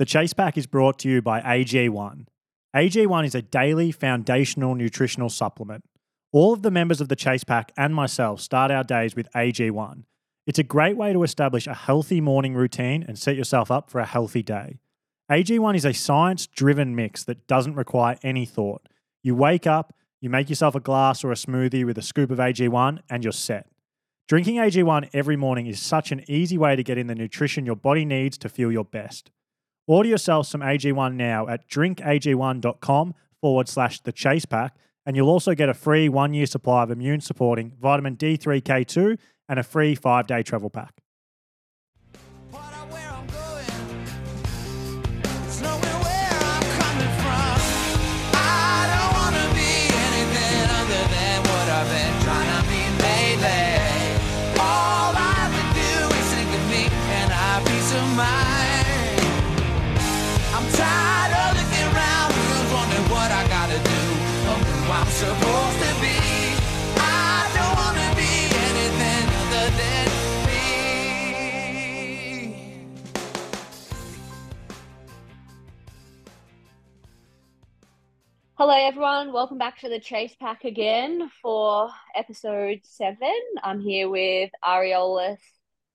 The Chase Pack is brought to you by AG1. AG1 is a daily foundational nutritional supplement. All of the members of the Chase Pack and myself start our days with AG1. It's a great way to establish a healthy morning routine and set yourself up for a healthy day. AG1 is a science driven mix that doesn't require any thought. You wake up, you make yourself a glass or a smoothie with a scoop of AG1, and you're set. Drinking AG1 every morning is such an easy way to get in the nutrition your body needs to feel your best. Order yourself some AG1 now at drinkag1.com forward slash the chase pack, and you'll also get a free one year supply of immune supporting vitamin D3K2 and a free five day travel pack. Hello, everyone. Welcome back to the Chase Pack again for episode seven. I'm here with Ariolus,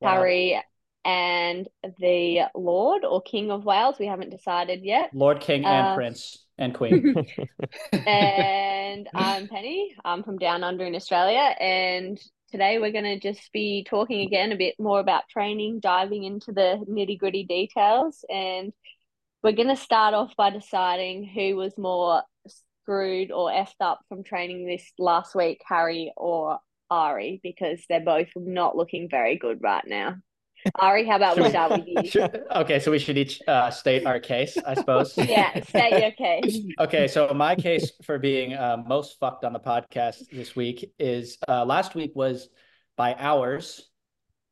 Wow. Harry, and the Lord or King of Wales. We haven't decided yet. Lord King and Uh, Prince and Queen. and I'm Penny. I'm from down under in Australia. And today we're going to just be talking again a bit more about training, diving into the nitty gritty details. And we're going to start off by deciding who was more screwed or effed up from training this last week, Harry or Ari, because they're both not looking very good right now. Ari, how about we Should- start with you? Should- okay, so we should each uh, state our case, I suppose. Yeah, state your case. Okay, so my case for being uh, most fucked on the podcast this week is uh, last week was by hours.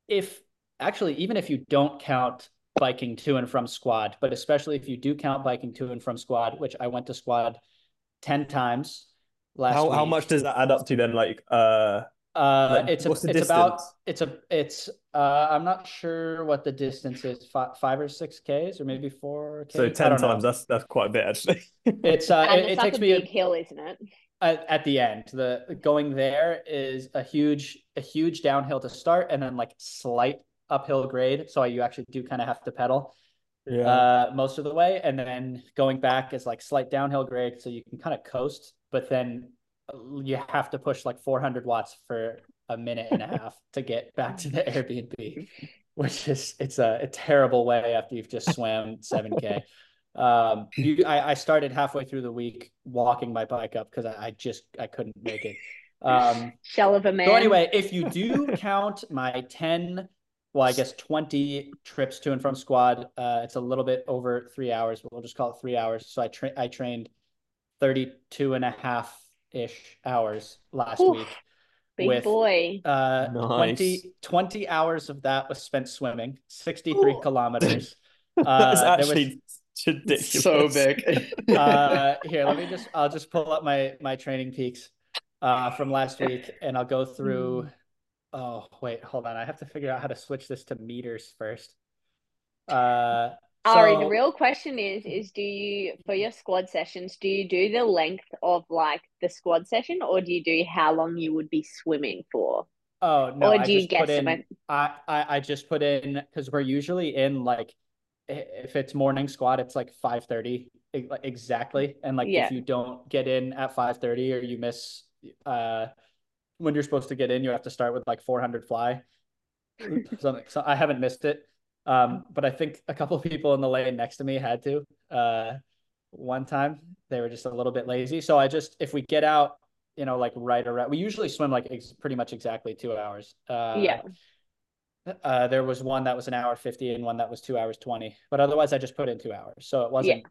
If actually, even if you don't count biking to and from squad, but especially if you do count biking to and from squad, which I went to squad 10 times last How how much does that add up to then? Like uh Uh, like, it's a, what's the it's about it's a it's uh I'm not sure what the distance is five, five or six k's or maybe four so Ks. I ten don't know. times that's that's quite a bit actually. It's uh And it, it's it takes a me a- big hill, isn't it? at, at the end the going there is a huge a huge downhill to start and then like slight uphill grade so you actually do kind of have to pedal Yeah. uh most of the way and then going back is like slight downhill grade so you can kind of coast but then uh, you have to push like 400 watts for a minute and a half to get back to the Airbnb which is it's a, a terrible way after you've just swam 7k um you I, I started halfway through the week walking my bike up because I, I just I couldn't make it um Shell of a man. so anyway, if you do count my 10, well, I guess 20 trips to and from squad, uh, it's a little bit over three hours, but we'll just call it three hours. So I tra- I trained 32 and a half ish hours last Oof. week. big with- boy. Uh, Nice. 20, 20 hours of that was spent swimming, 63 Ooh. kilometers. That's Uh, there was- actually ridiculous. so big. uh, here, let me just, I'll just pull up my, my training peaks, uh, from last week and I'll go through. Oh, wait, hold on. I have to figure out how to switch this to meters first. Uh, Ari, the real question is, is do you, for your squad sessions, do you do the length of like the squad session or do you do how long you would be swimming for? Oh, no, or I do you just put in. I, I, I just put in, because we're usually in like, if it's morning squad, it's like 5:30 e- exactly. And like, Yeah. if you don't get in at 5:30 or you miss, uh, when you're supposed to get in, you have to start with like 400 fly. So, so I haven't missed it. Um, but I think a couple of people in the lane next to me had to. Uh, one time they were just a little bit lazy. So I just, if we get out, you know, like right around, we usually swim like ex- pretty much exactly two hours. Uh, Yeah. Uh, there was one that was an hour 50 and one that was two hours 20, but otherwise I just put in two hours. So it wasn't,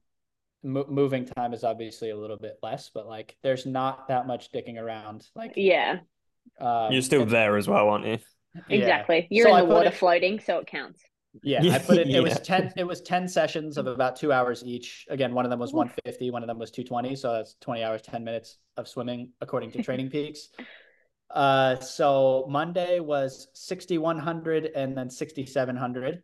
mo- moving time is obviously a little bit less, but like there's not that much dicking around. Like, Yeah, um, You're still and- there as well, aren't you? yeah. exactly. You're So in the water it- floating, so it counts. Yeah, I put it. It was ten. It was ten sessions of about two hours each. Again, one of them was Oof. one fifty. One of them was two twenty. So that's twenty hours, ten minutes of swimming, according to Training Peaks. Uh, so Monday was sixty one hundred and then sixty seven hundred.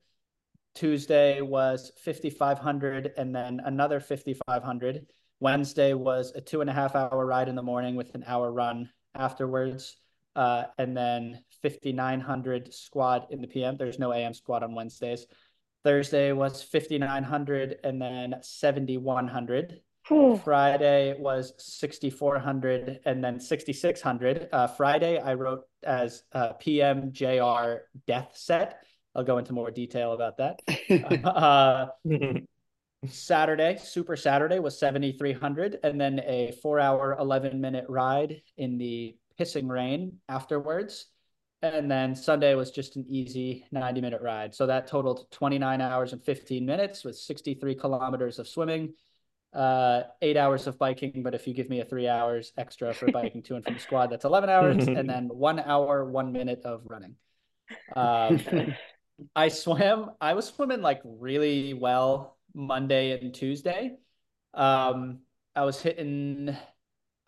Tuesday was 5,500 and then another 5,500. Wednesday was a two and a half hour ride in the morning with an hour run afterwards. Uh, and then 5,900 squad in the PM. There's no AM squad on Wednesdays. Thursday was 5,900 and then 7,100. Friday was 6,400 and then 6,600. Uh, Friday, I wrote as uh, PM JR death set. I'll go into more detail about that. uh, Saturday, Super Saturday was 7,300 and then a four hour, 11 minute ride in the pissing rain afterwards. And then Sunday was just an easy 90 minute ride. So that totaled 29 hours and 15 minutes with 63 kilometers of swimming, uh, eight hours of biking. But if you give me a three hours extra for biking to and from the squad, that's 11 hours. and then one hour, one minute of running. Um, I swam, I was swimming like really well Monday and Tuesday. Um, I was hitting,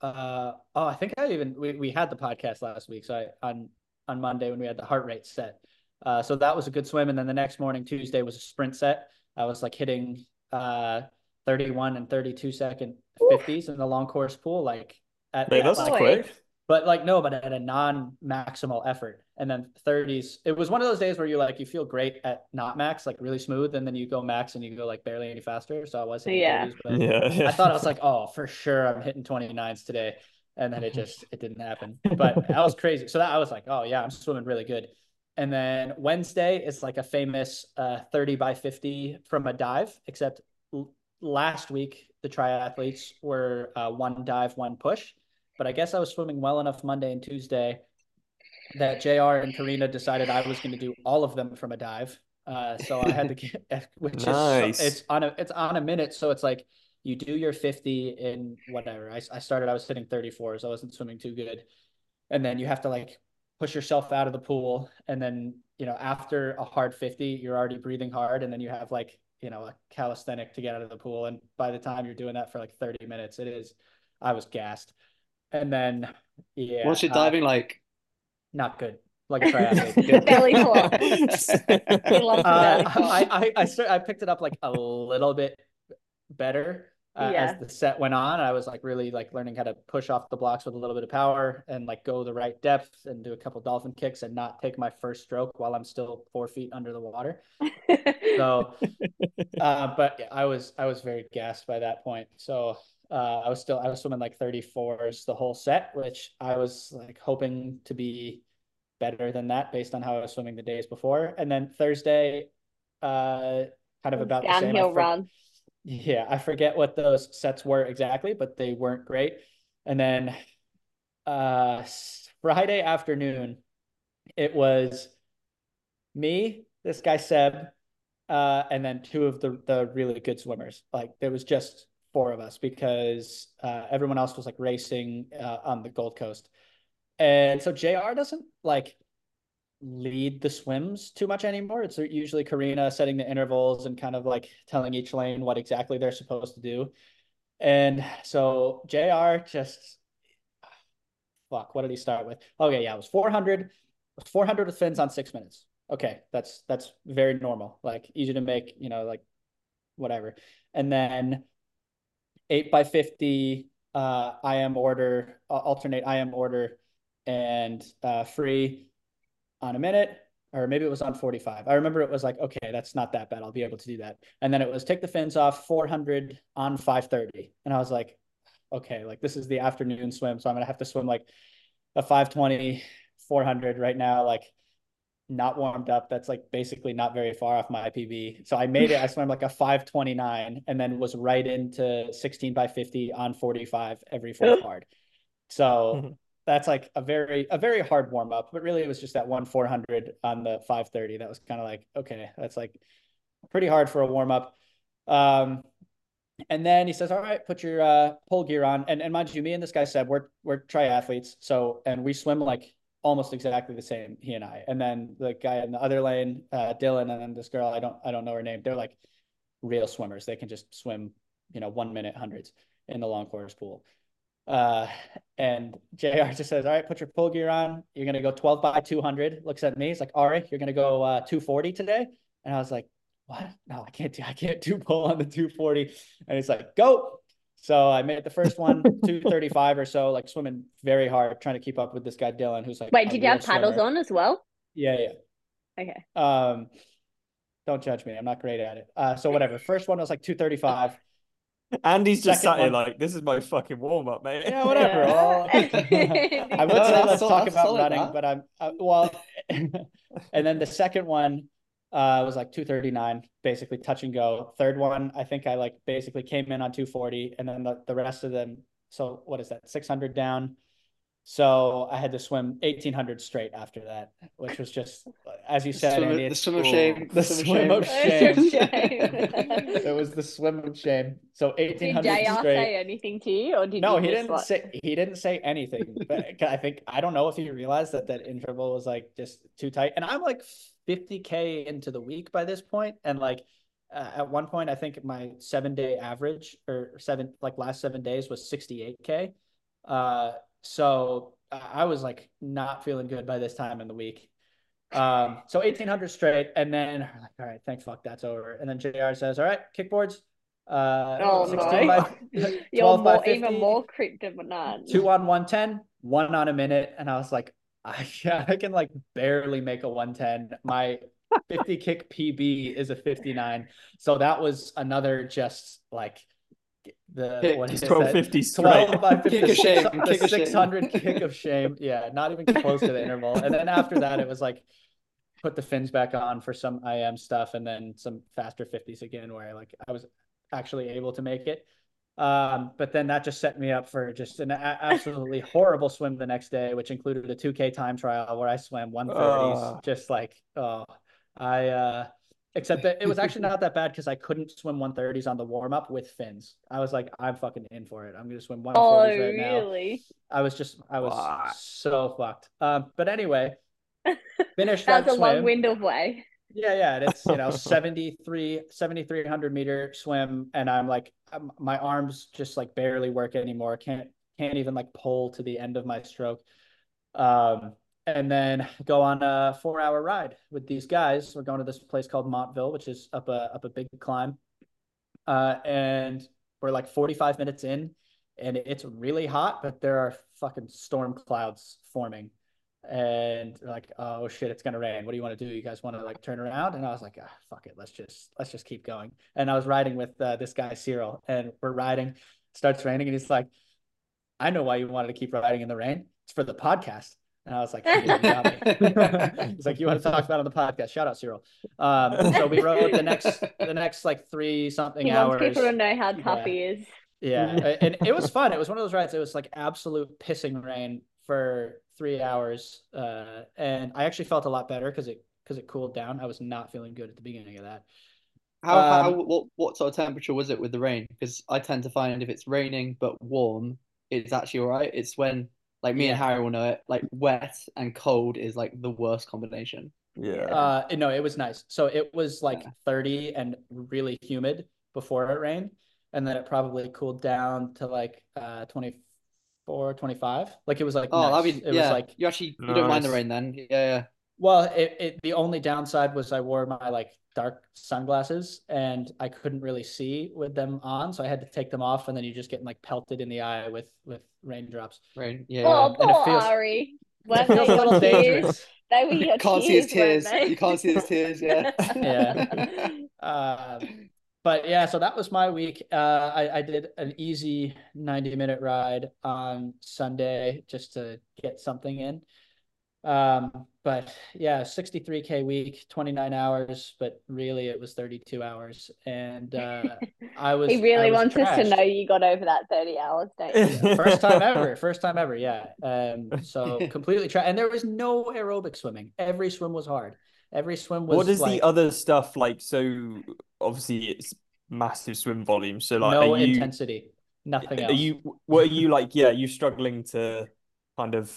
uh, oh, I think I even, we, we had the podcast last week. So I, on, on Monday when we had the heart rate set. Uh, so that was a good swim. And then the next morning, Tuesday was a sprint set. I was like hitting, uh, 31 and 32 second 50s in the long course pool, like at, Wait, at, that's quick. But like no, but at a non-maximal effort. And then 30s, it was one of those days where you like you feel great at not max, like really smooth, and then you go max and you go like barely any faster. So I was hitting Yeah. 30s, but Yeah. I thought I was like, oh, for sure, I'm hitting 29s today, and then it just it didn't happen. But that was crazy. So that I was like, oh yeah, I'm swimming really good. And then Wednesday is like a famous uh, 30 by 50 from a dive, except l- last week the triathletes were uh, one dive, one push. But I guess I was swimming well enough Monday and Tuesday that JR and Karina decided I was going to do all of them from a dive. Uh, so I had to get, which Nice. is it's on a it's on a minute. So it's like you do your 50 in whatever. I, I started, I was sitting 34s. I wasn't swimming too good. And then you have to like push yourself out of the pool. And then, you know, after a hard 50, you're already breathing hard. And then you have like, you know, a calisthenic to get out of the pool. And by the time you're doing that for like 30 minutes, it is, I was gassed. And then, yeah. What's your uh, diving like? not good. Like a triathlete. Good. Belly flop. He Uh. I I I, start, I picked it up like a little bit better uh, Yeah. as the set went on. I was like really like learning how to push off the blocks with a little bit of power and like go the right depth and do a couple dolphin kicks and not take my first stroke while I'm still four feet under the water. So, uh, but yeah, I was I was very gassed by that point. So uh, I was still I was swimming like 34s the whole set, which I was like hoping to be better than that based on how I was swimming the days before. And then Thursday, uh, kind of about the same. I Downhill for- run. Yeah, I forget what those sets were exactly, but they weren't great. And then uh Friday afternoon, it was me, this guy Seb, uh, and then two of the the really good swimmers. Like there was just four of us because uh, everyone else was like racing uh, on the Gold Coast, and so JR doesn't like lead the swims too much anymore. It's usually Karina setting the intervals and kind of like telling each lane what exactly they're supposed to do. And so JR just fuck, what did he start with? Okay, yeah, it was 400. It was 400 with fins on six minutes. Okay, that's that's very normal, like easy to make, you know, like whatever. And then eight by 50 uh IM order, uh, alternate IM order and uh free on a minute or maybe it was on 45. I remember it was like, okay, that's not that bad. I'll be able to do that. And then it was take the fins off 400 on 530. And I was like, okay, like this is the afternoon swim. So I'm going to have to swim like a 520, 400 right now, like not warmed up. That's like basically not very far off my PB. So I made it. I swam like a 529 and then was right into 16 by 50 on 45 every fourth hard. So that's like a very a very hard warm up, but really it was just that one 400 on the 530 that was kind of like okay, that's like pretty hard for a warm up. Um, and then he says, "All right, put your uh, pull gear on." And and mind you, me and this guy said we're we're triathletes, so and we swim like almost exactly the same. He and I. And then the guy in the other lane, uh, Dylan, and then this girl, I don't I don't know her name. They're like real swimmers. They can just swim, you know, one minute hundreds in the long course pool. Uh, and JR just says, All right, put your pull gear on. You're going to go 12 by 200. Looks at me. He's like, All right, you're going to go uh, 240 today. And I was like, what? No, I can't do I can't do pull on the 240. And he's like, go. So I made the first one 235 or so, like swimming very hard, trying to keep up with this guy Dylan, who's like Wait, did you have paddles swimmer. on as well? Yeah, yeah. Okay. Um, don't judge me. I'm not great at it. Uh, so whatever. First one was like 235. Andy's just Second sat here one- like, this is my fucking warm up, mate. Yeah, whatever. Well, I would No, say let's sol- talk about running, that. but I'm uh, well. and then the second one uh, was like 239, basically touch and go. Third one, I think I like basically came in on 240, and then the, the rest of them. So what is that? 600 down. So I had to swim 1800 straight after that, which was just, as you said, swim of- Andy, the it's swim of cool. shame. The swim of shame. Shame. it was the swim of shame. So Did 1800 JR straight. say anything to you, or did No, you he didn't what? say he didn't say anything. But I think I don't know if he realized that that interval was like just too tight. And I'm like 50k into the week by this point, and like uh, at one point I think my seven day average or seven like last seven days was 68k. Uh, so I was like not feeling good by this time in the week. Um, so 1800 straight, and then like, all right, thank fuck, that's over. And then JR says, all right, kickboards. Uh, Oh 16 no! by- You're 12 by more, even 50. more kryptonite. two on 110, one on a minute. And I was like, I, I can like barely make a 110. My 50 kick PB is a 59. So that was another just like the Kick- what is 1250 12 by 50, Kick of shame, kick of shame. 600 kick of shame. Yeah, not even close to the interval. And then after that, it was like put the fins back on for some IM stuff and then some faster 50s again, where like I was actually able to make it. Um, but then that just set me up for just an a- absolutely horrible swim the next day, which included a 2K time trial where I swam 130s, Ah. just like, oh, I, uh, except that it was actually not that bad because I couldn't swim 130s on the warm up with fins. I was like, I'm fucking in for it. I'm going to swim 140s Oh, right now. really? I was just, I was so fucked. Um, but anyway, finished That that, was a swim. long-winded way. Yeah, yeah, and it's you know 73 7300 meter swim and I'm like um, my arms just like barely work anymore. Can't can't even like pull to the end of my stroke. Um and then go on a 4-hour ride with these guys. We're going to this place called Montville, which is up a up a big climb. Uh and we're like 45 minutes in and it's really hot, but there are fucking storm clouds forming and like, oh shit, it's gonna rain. What do you want to do? You guys want to like turn around? And I was like, ah, fuck it, let's just let's just keep going. And I was riding with uh, this guy Cyril, and we're riding. Starts raining, and he's like, I know why you wanted to keep riding in the rain. It's for the podcast. And I was like, "Yeah, you got me." he's like, you want to talk about on the podcast? Shout out Cyril. Um, so we rode the next the next like three something He hours. wants people to know how tough Yeah. he is. Yeah, and it was fun. It was one of those rides. It was like absolute pissing rain for three hours, uh, and I actually felt a lot better because it because it cooled down. I was not feeling good at the beginning of that. How, how Um, what what sort of temperature was it with the rain? Because I tend to find if it's raining but warm, it's actually all right. It's when like me and Harry will know it, like wet and cold is like the worst combination. Yeah. Uh, no, it was nice. So it was like Yeah. 30 and really humid before it rained, and then it probably cooled down to like uh 24, 25. Like it was like Oh, nice. that'd be it yeah. was like you actually you don't mind the rain then. Yeah, yeah. Well, it, it the only downside was I wore my like dark sunglasses and I couldn't really see with them on, so I had to take them off, and then you just get like pelted in the eye with with raindrops. Rain. Yeah, Oh, yeah. and it poor feels- Ari. It Weren't feels a little tears? dangerous. They were your Can't see his tears, tears. weren't they? You can't see his tears, yeah. Yeah. Uh, but yeah, so that was my week. Uh, I, I did an easy 90 minute ride on Sunday just to get something in. Um, but yeah, 63K week, 29 hours, but really it was 32 hours. And uh, I was, he really was wants us to know you got over that 30 hours, don't you? First time ever, first time ever, yeah. Um, so completely tra- and there was no aerobic swimming. Every swim was hard. Every swim was What is like the other stuff like? So obviously it's massive swim volume. So like, no are you intensity, nothing else. are you were you like? Yeah, you struggling to kind of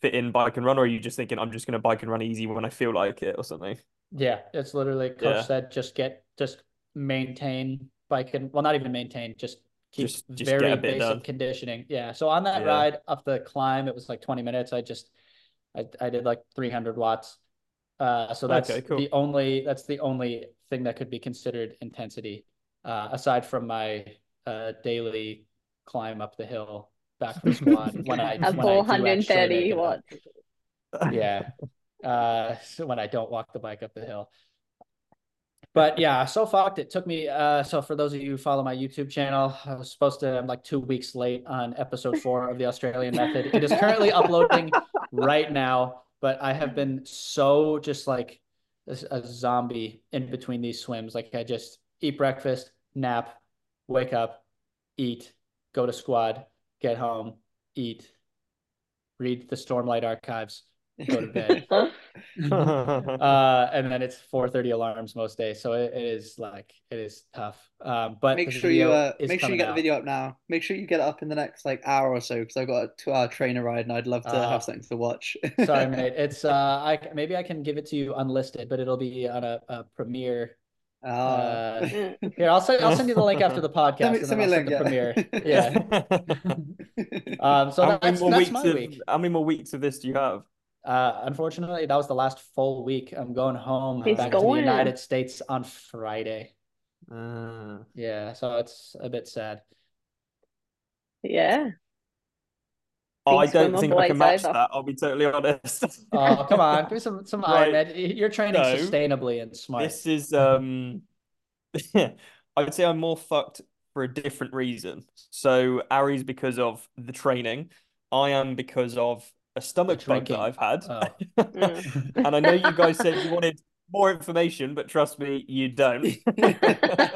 fit in bike and run, or are you just thinking I'm just gonna bike and run easy when I feel like it or something? Yeah, it's literally coach Yeah. said just get just maintain bike and well not even maintain, just keep Just- just very basic done. conditioning. Yeah. So on that Yeah. ride up the climb, it was like 20 minutes. I just I, I did like 300 watts. Uh so that's Okay, cool. the only that's the only thing that could be considered intensity, uh, aside from my uh, daily climb up the hill back from squad when I A when I do actually 430 make it watts. Yeah. Uh, so when I don't walk the bike up the hill. But yeah, so fucked. It took me. Uh, so for those of you who follow my YouTube channel, I was supposed to. I'm like two weeks late on episode four of the Australian Method. It is currently uploading right now, but I have been so just like a, a zombie in between these swims. Like I just eat breakfast, nap, wake up, eat, go to squad, get home, eat, read the Stormlight archives, go to bed. uh, and then it's 4:30 alarms most days, so it, it is like it is tough. Um, but Make sure you uh, make sure you coming get the video up now. Make sure you get it up in the next like hour or so because I've got a two-hour trainer ride and I'd love to Ah. have something to watch. Sorry, mate. It's uh, I c- maybe I can give it to you unlisted, but it'll be on a, a premiere. Ah. Uh. Here, I'll send I'll send you the link after the podcast, Send me- send me a I'll send link, the yeah. premiere. Yeah. Um, so how many more that's weeks my of week. how many more weeks of this do you have? Uh, unfortunately, that was the last full week. I'm going home He's back to the. United States on Friday. Uh, Yeah, so it's a bit sad. Yeah. I don't think I can match over. that. I'll be totally honest. Oh, come on, give me some some Right. Iron Man. You're training No. sustainably and smart. This is um I would say I'm more fucked for a different reason. So Ari's because of the training. I am because of a stomach bug that I've had. Oh. Mm. And I know you guys said you wanted more information, but trust me, you don't.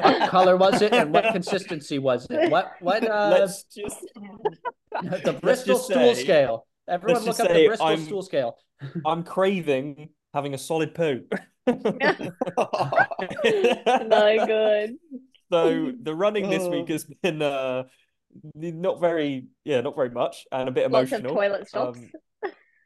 What color was it, and what consistency was it? What what uh Let's just the Bristol just stool say- scale? Everyone look up the Bristol I'm- stool scale. I'm craving having a solid poo. no good. So the running this Oh. week has been uh not very yeah, not very much and a bit Lots of emotional. toilet stops. Um,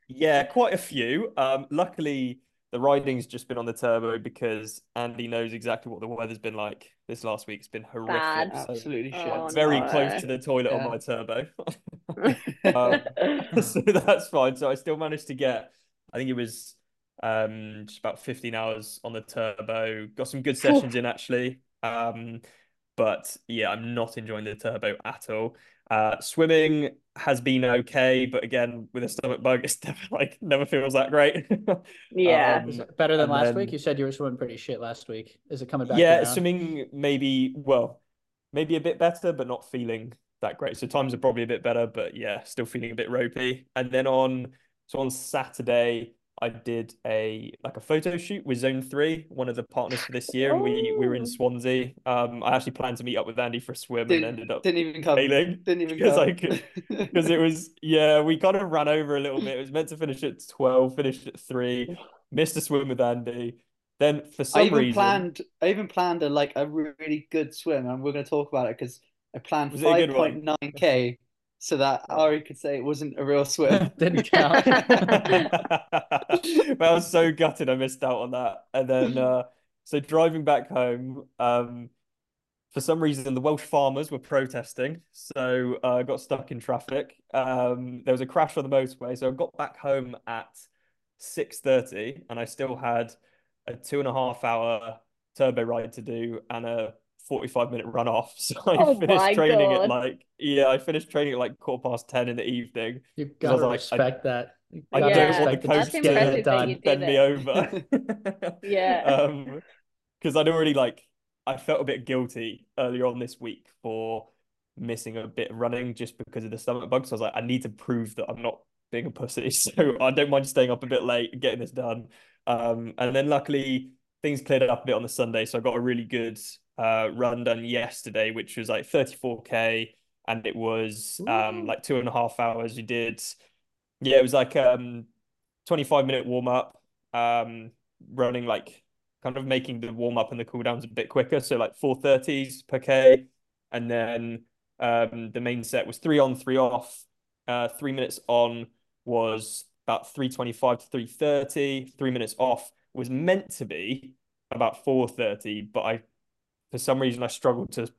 yeah, quite a few. Um luckily the riding's just been on the turbo because Andy knows exactly what the weather's been like this last week. It's been horrific. Bad. So Absolutely shit. Oh, very no. close to the toilet on my turbo. Um, so that's fine. So I still managed to get, I think it was um just about 15 hours on the turbo. Got some good sessions in actually. Um, but yeah, I'm not enjoying the turbo at all. Uh, swimming has been okay, but again, with a stomach bug, it's never like never feels that great. yeah. Um, better than last then- week? You said you were swimming pretty shit last week. Is it coming back? yeah, around? swimming maybe well, maybe a bit better, but not feeling that great. So times are probably a bit better, but yeah, still feeling a bit ropey. And then on so on Saturday, I did a like a photo shoot with Zone Three, one of the partners for this year, and we we were in Oh. Swansea. Um, I actually planned to meet up with Andy for a swim Didn't- and ended up Didn't even come. failing Didn't even because. I because it was yeah we kind of ran over a little bit. It was meant to finish at twelve, finished at three, missed a swim with Andy. Then for some I even reason, planned. I even planned a like a really good swim, and we're going to talk about it because I planned Was it a five point nine k, so that Ari could say it wasn't a real swim. Didn't count. but I was so gutted I missed out on that. And then uh so driving back home, um for some reason the Welsh farmers were protesting, so uh, I got stuck in traffic. Um there was a crash on the motorway, so I got back home at 6:30 and I still had a two and a half hour turbo ride to do and a 45 minute run off. So I Oh finished training God. at like yeah, I finished training at like quarter past 10 in the evening. You I was gotta like, I- respect that. You I gotta don't want the that coach to getting it impressive that done. you did bend me over. Yeah. Um, because I'd already like I felt a bit guilty earlier on this week for missing a bit of running just because of the stomach bug. So I was like, I need to prove that I'm not being a pussy. So I don't mind staying up a bit late and getting this done. Um, and then luckily things cleared up a bit on the Sunday, so I got a really good uh run done yesterday, which was like 34k, and it was um like two and a half hours. You did, yeah, it was like um 25 minute warm up, um running like kind of making the warm up and the cool downs a bit quicker, so like 430s per k, and then um the main set was three on, three off. Uh, three minutes on was about 325 to 330. Three minutes off was meant to be about 430, but I, for some reason, I struggled to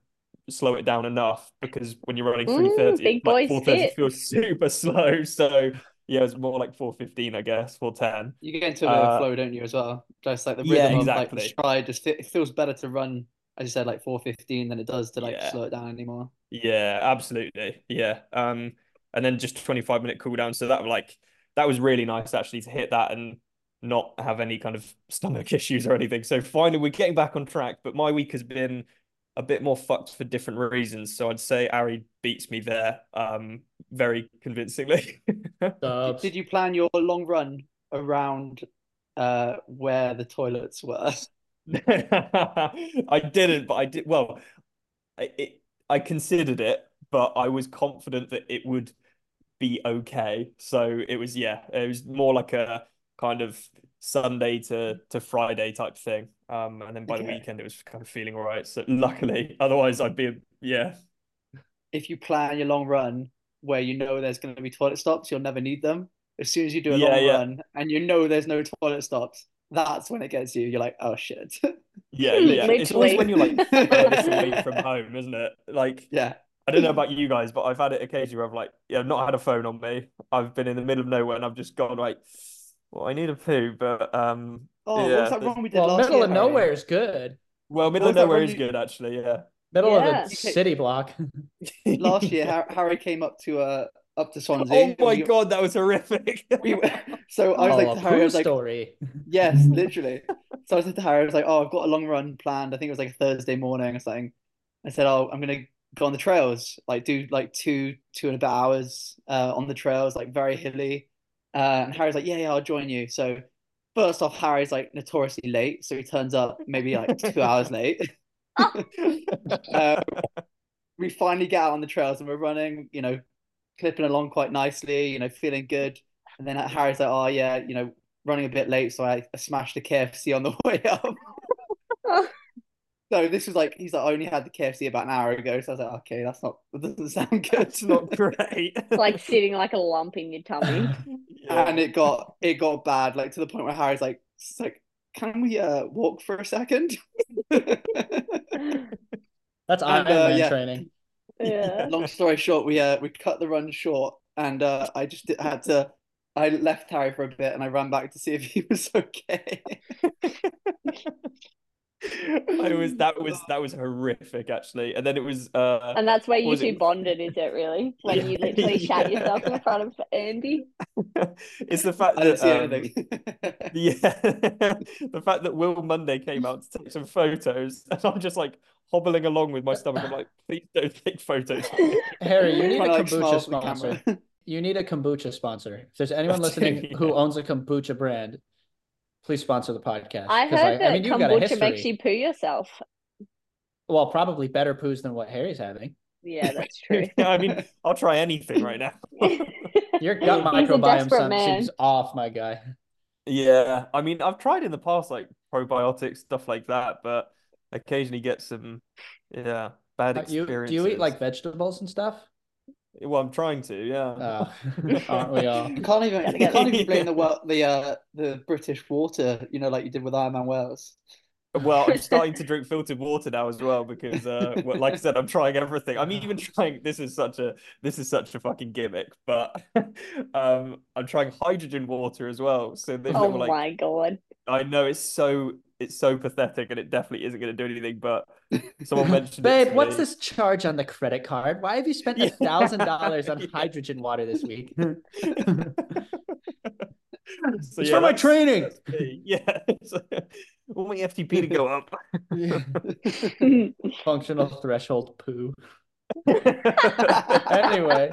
slow it down enough because when you're running Ooh, 330, big like 430 feels super slow. So yeah, it was more like 415, I guess, 410. You get into a Uh, flow, don't you, as well? Just like the rhythm Yeah, of like the stride, just it feels better to run, as you said, like 415 than it does to like Yeah. slow it down anymore. Yeah, absolutely. Yeah. Um, and then just 25 minute cooldown. So that like that was really nice actually to hit that and not have any kind of stomach issues or anything. So finally we're getting back on track, but my week has been a bit more fucked for different reasons. So I'd say Ari beats me there um very convincingly. Did, Dubs. did you plan your long run around uh where the toilets were? I didn't, but I did well, I it, I considered it, but I was confident that it would be okay. So it was yeah, it was more like a kind of Sunday to to Friday type thing. Um, and then by the weekend it was kind of feeling all right. So luckily, otherwise I'd be yeah. If you plan your long run where you know there's going to be toilet stops, you'll never need them. As soon as you do a Yeah, long yeah. run and you know there's no toilet stops, that's when it gets you. You're like, oh shit. Yeah, yeah. It's always when you're like away from home, isn't it? Like yeah. I don't know about you guys, but I've had it occasionally where I've like, yeah, I've not had a phone on me. I've been in the middle of nowhere and I've just gone like, well, I need a poo, but um, Oh, what yeah, was that there's- wrong we did Well, last middle year, of Harry? nowhere is good. well, middle What of nowhere is you- good actually. Yeah. Middle Yeah. of the city block. Last year, Harry came up to uh up to Swansea. Oh my we- god, that was horrific. we were- so I was oh, like a to Harry, I was like, story. yes, literally. So I said to Harry, I was like, oh, I've got a long run planned. I think it was like a Thursday morning or something. I said, oh, I'm gonna go on the trails, like do like two two and a bit hours uh, on the trails, like very hilly. Uh, and Harry's like, yeah, yeah, I'll join you. So first off, Harry's like notoriously late, so he turns up maybe like two hours late. Uh, we finally get out on the trails and we're running, you know, clipping along quite nicely, you know, feeling good. And then Harry's like, oh yeah, you know, running a bit late, so I, I smashed a KFC on the way up. so this was like he's like, I only had the KFC about an hour ago. So I was like, okay, that's not that doesn't sound good. It's not great. It's like sitting like a lump in your tummy. Yeah. and it got it got bad, like to the point where Harry's like, it's like, can we uh walk for a second? That's And, uh, Man yeah. training. Yeah. Long story short, we uh we cut the run short, and uh I just did- had to. I left Harry for a bit, and I ran back to see if he was okay. I was that was that was horrific actually, and then it was uh And that's where you two it? bonded, is it really? When you Yeah. literally shat yourself in front of Andy? it's the fact I that see um, anything. yeah the fact that Will Monday came out to take some photos, and I'm just like hobbling along with my stomach. I'm like, please don't take photos. Harry, you need a to, like, kombucha sponsor. You need a kombucha sponsor. If there's anyone That's- listening who owns a kombucha brand, please sponsor the podcast. I 'Cause, heard like, that I mean, you've got a kombucha makes you poo yourself. Well, probably better poos than what Harry's having. Yeah, that's true. Yeah, I mean, I'll try anything right now. Your gut microbiome desperate son, man. seems off, my guy. Yeah, I mean, I've tried in the past like probiotics stuff like that, but occasionally get some yeah bad Uh, You experiences. do you eat like vegetables and stuff? Well, I'm trying to, yeah. Oh, aren't we all? You can't even Gotta you can't even blame the well the uh the British water, you know, like you did with Iron Man Wales. Well, I'm starting to drink filtered water now as well because, uh, well, like I said, I'm trying everything. I'm even trying. This is such a this is such a fucking gimmick, but um, I'm trying hydrogen water as well. So this oh little, like my god. I know it's so it's so pathetic and it definitely isn't going to do anything. But someone mentioned Babe, to what's me. this charge on the credit card? Why have you spent a thousand dollars on Yeah. hydrogen water this week? So, It's yeah, for my training. Yeah, So, I want my FTP to go up. Functional threshold poo. Anyway.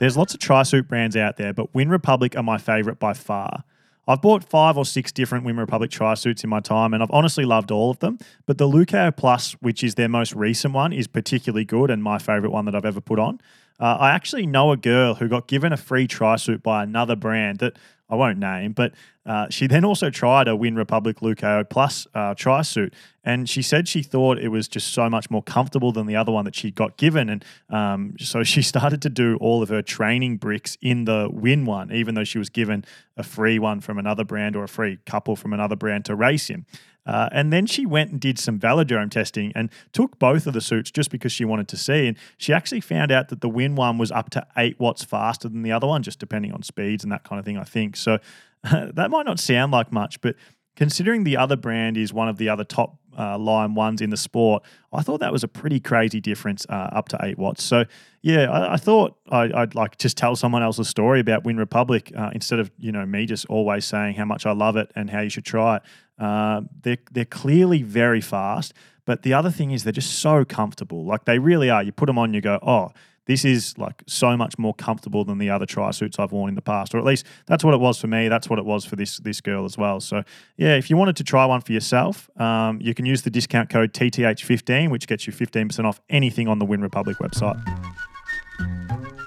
There's lots of tri-suit brands out there, but Wyn Republic are my favorite by far. I've bought five or six different Wyn Republic tri-suits in my time, and I've honestly loved all of them. But the Lucao Plus, which is their most recent one, is particularly good and my favorite one that I've ever put on. Uh, I actually know a girl who got given a free tri-suit by another brand that I won't name, but uh, she then also tried a Wyn Republic Lucao Plus uh, tri-suit, and she said she thought it was just so much more comfortable than the other one that she got given, and um, so she started to do all of her training bricks in the Wyn one, even though she was given a free one from another brand or a free couple from another brand to race in. Uh, and then she went and did some velodrome testing and took both of the suits just because she wanted to see. And she actually found out that the Wyn one was up to eight watts faster than the other one, just depending on speeds and that kind of thing, I think. So that might not sound like much, but considering the other brand is one of the other top uh, line ones in the sport, I thought that was a pretty crazy difference uh, up to eight watts. So yeah, I, I thought I, would like just tell someone else's story about Wyn Republic uh, instead of you know me just always saying how much I love it and how you should try it. Uh, they're they're clearly very fast, but the other thing is they're just so comfortable. Like they really are. You put them on, you go, oh, this is like so much more comfortable than the other tri suits I've worn in the past, or at least that's what it was for me. That's what it was for this this girl as well. So yeah, if you wanted to try one for yourself, um, you can use the discount code TTH15, which gets you 15% off anything on the Wyn Republic website.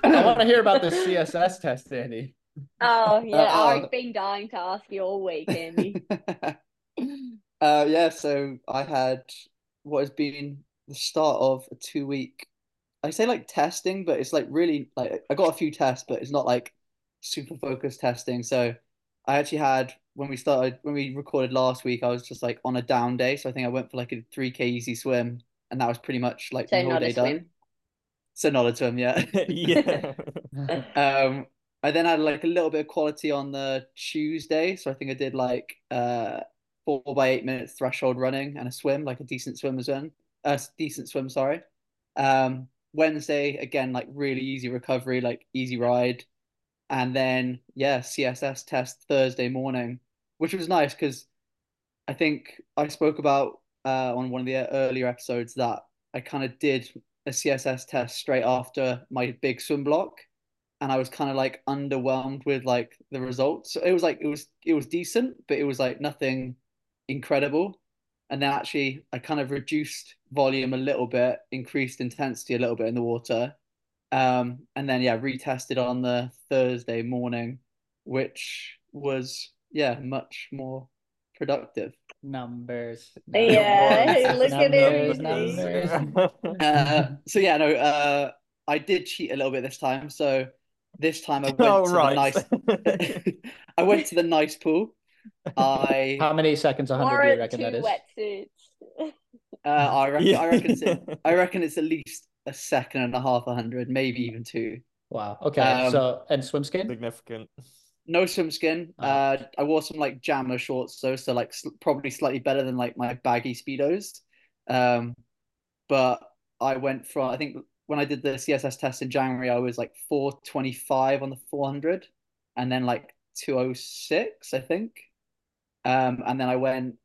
I want to hear about this CSS test, Andy. Oh yeah, Uh, I've been dying to ask you all week, Andy. Uh, yeah, so I had what has been the start of a two week, I say like testing, but it's like really like I got a few tests, but it's not like super focused testing. So I actually had when we started when we recorded last week, I was just like on a down day. So I think I went for like a 3K easy swim, and that was pretty much like So my whole day done. So not a swim, yeah. yeah. Um, I then had like a little bit of quality on the Tuesday, so I think I did like uh four by eight minutes threshold running and a swim, like a decent swim as well. A decent swim, sorry. Um, Wednesday again, like really easy recovery, like easy ride, and then yeah, CSS test Thursday morning, which was nice because I think I spoke about uh on one of the earlier episodes that I kind of did a CSS test straight after my big swim block and I was kind of like underwhelmed with like the results. It was like it was it was decent, but it was like nothing incredible. And then actually I kind of reduced volume a little bit, increased intensity a little bit in the water. Um, and then yeah, retested on the Thursday morning, which was yeah, much more productive. Numbers. Yeah, numbers, look at him. numbers, Numbers. numbers. Uh, so yeah, no, uh, I did cheat a little bit this time. So this time I went oh, to right. the nice I went to the nice pool. I How many seconds, 100 do you reckon two that is? wetsuits. uh, I reckon Yeah. I reckon it's I reckon it's at least a second and a half, a hundred, maybe even two. Wow. Okay. Um, so, and swim skin? Significant. No swim skin. Oh. Uh, I wore some like jammer shorts though, so like sl- probably slightly better than like my baggy speedos. Um, but I went from I think when I did the CSS test in January, I was like 425 on the 400, and then like 206, I think. Um, and then I went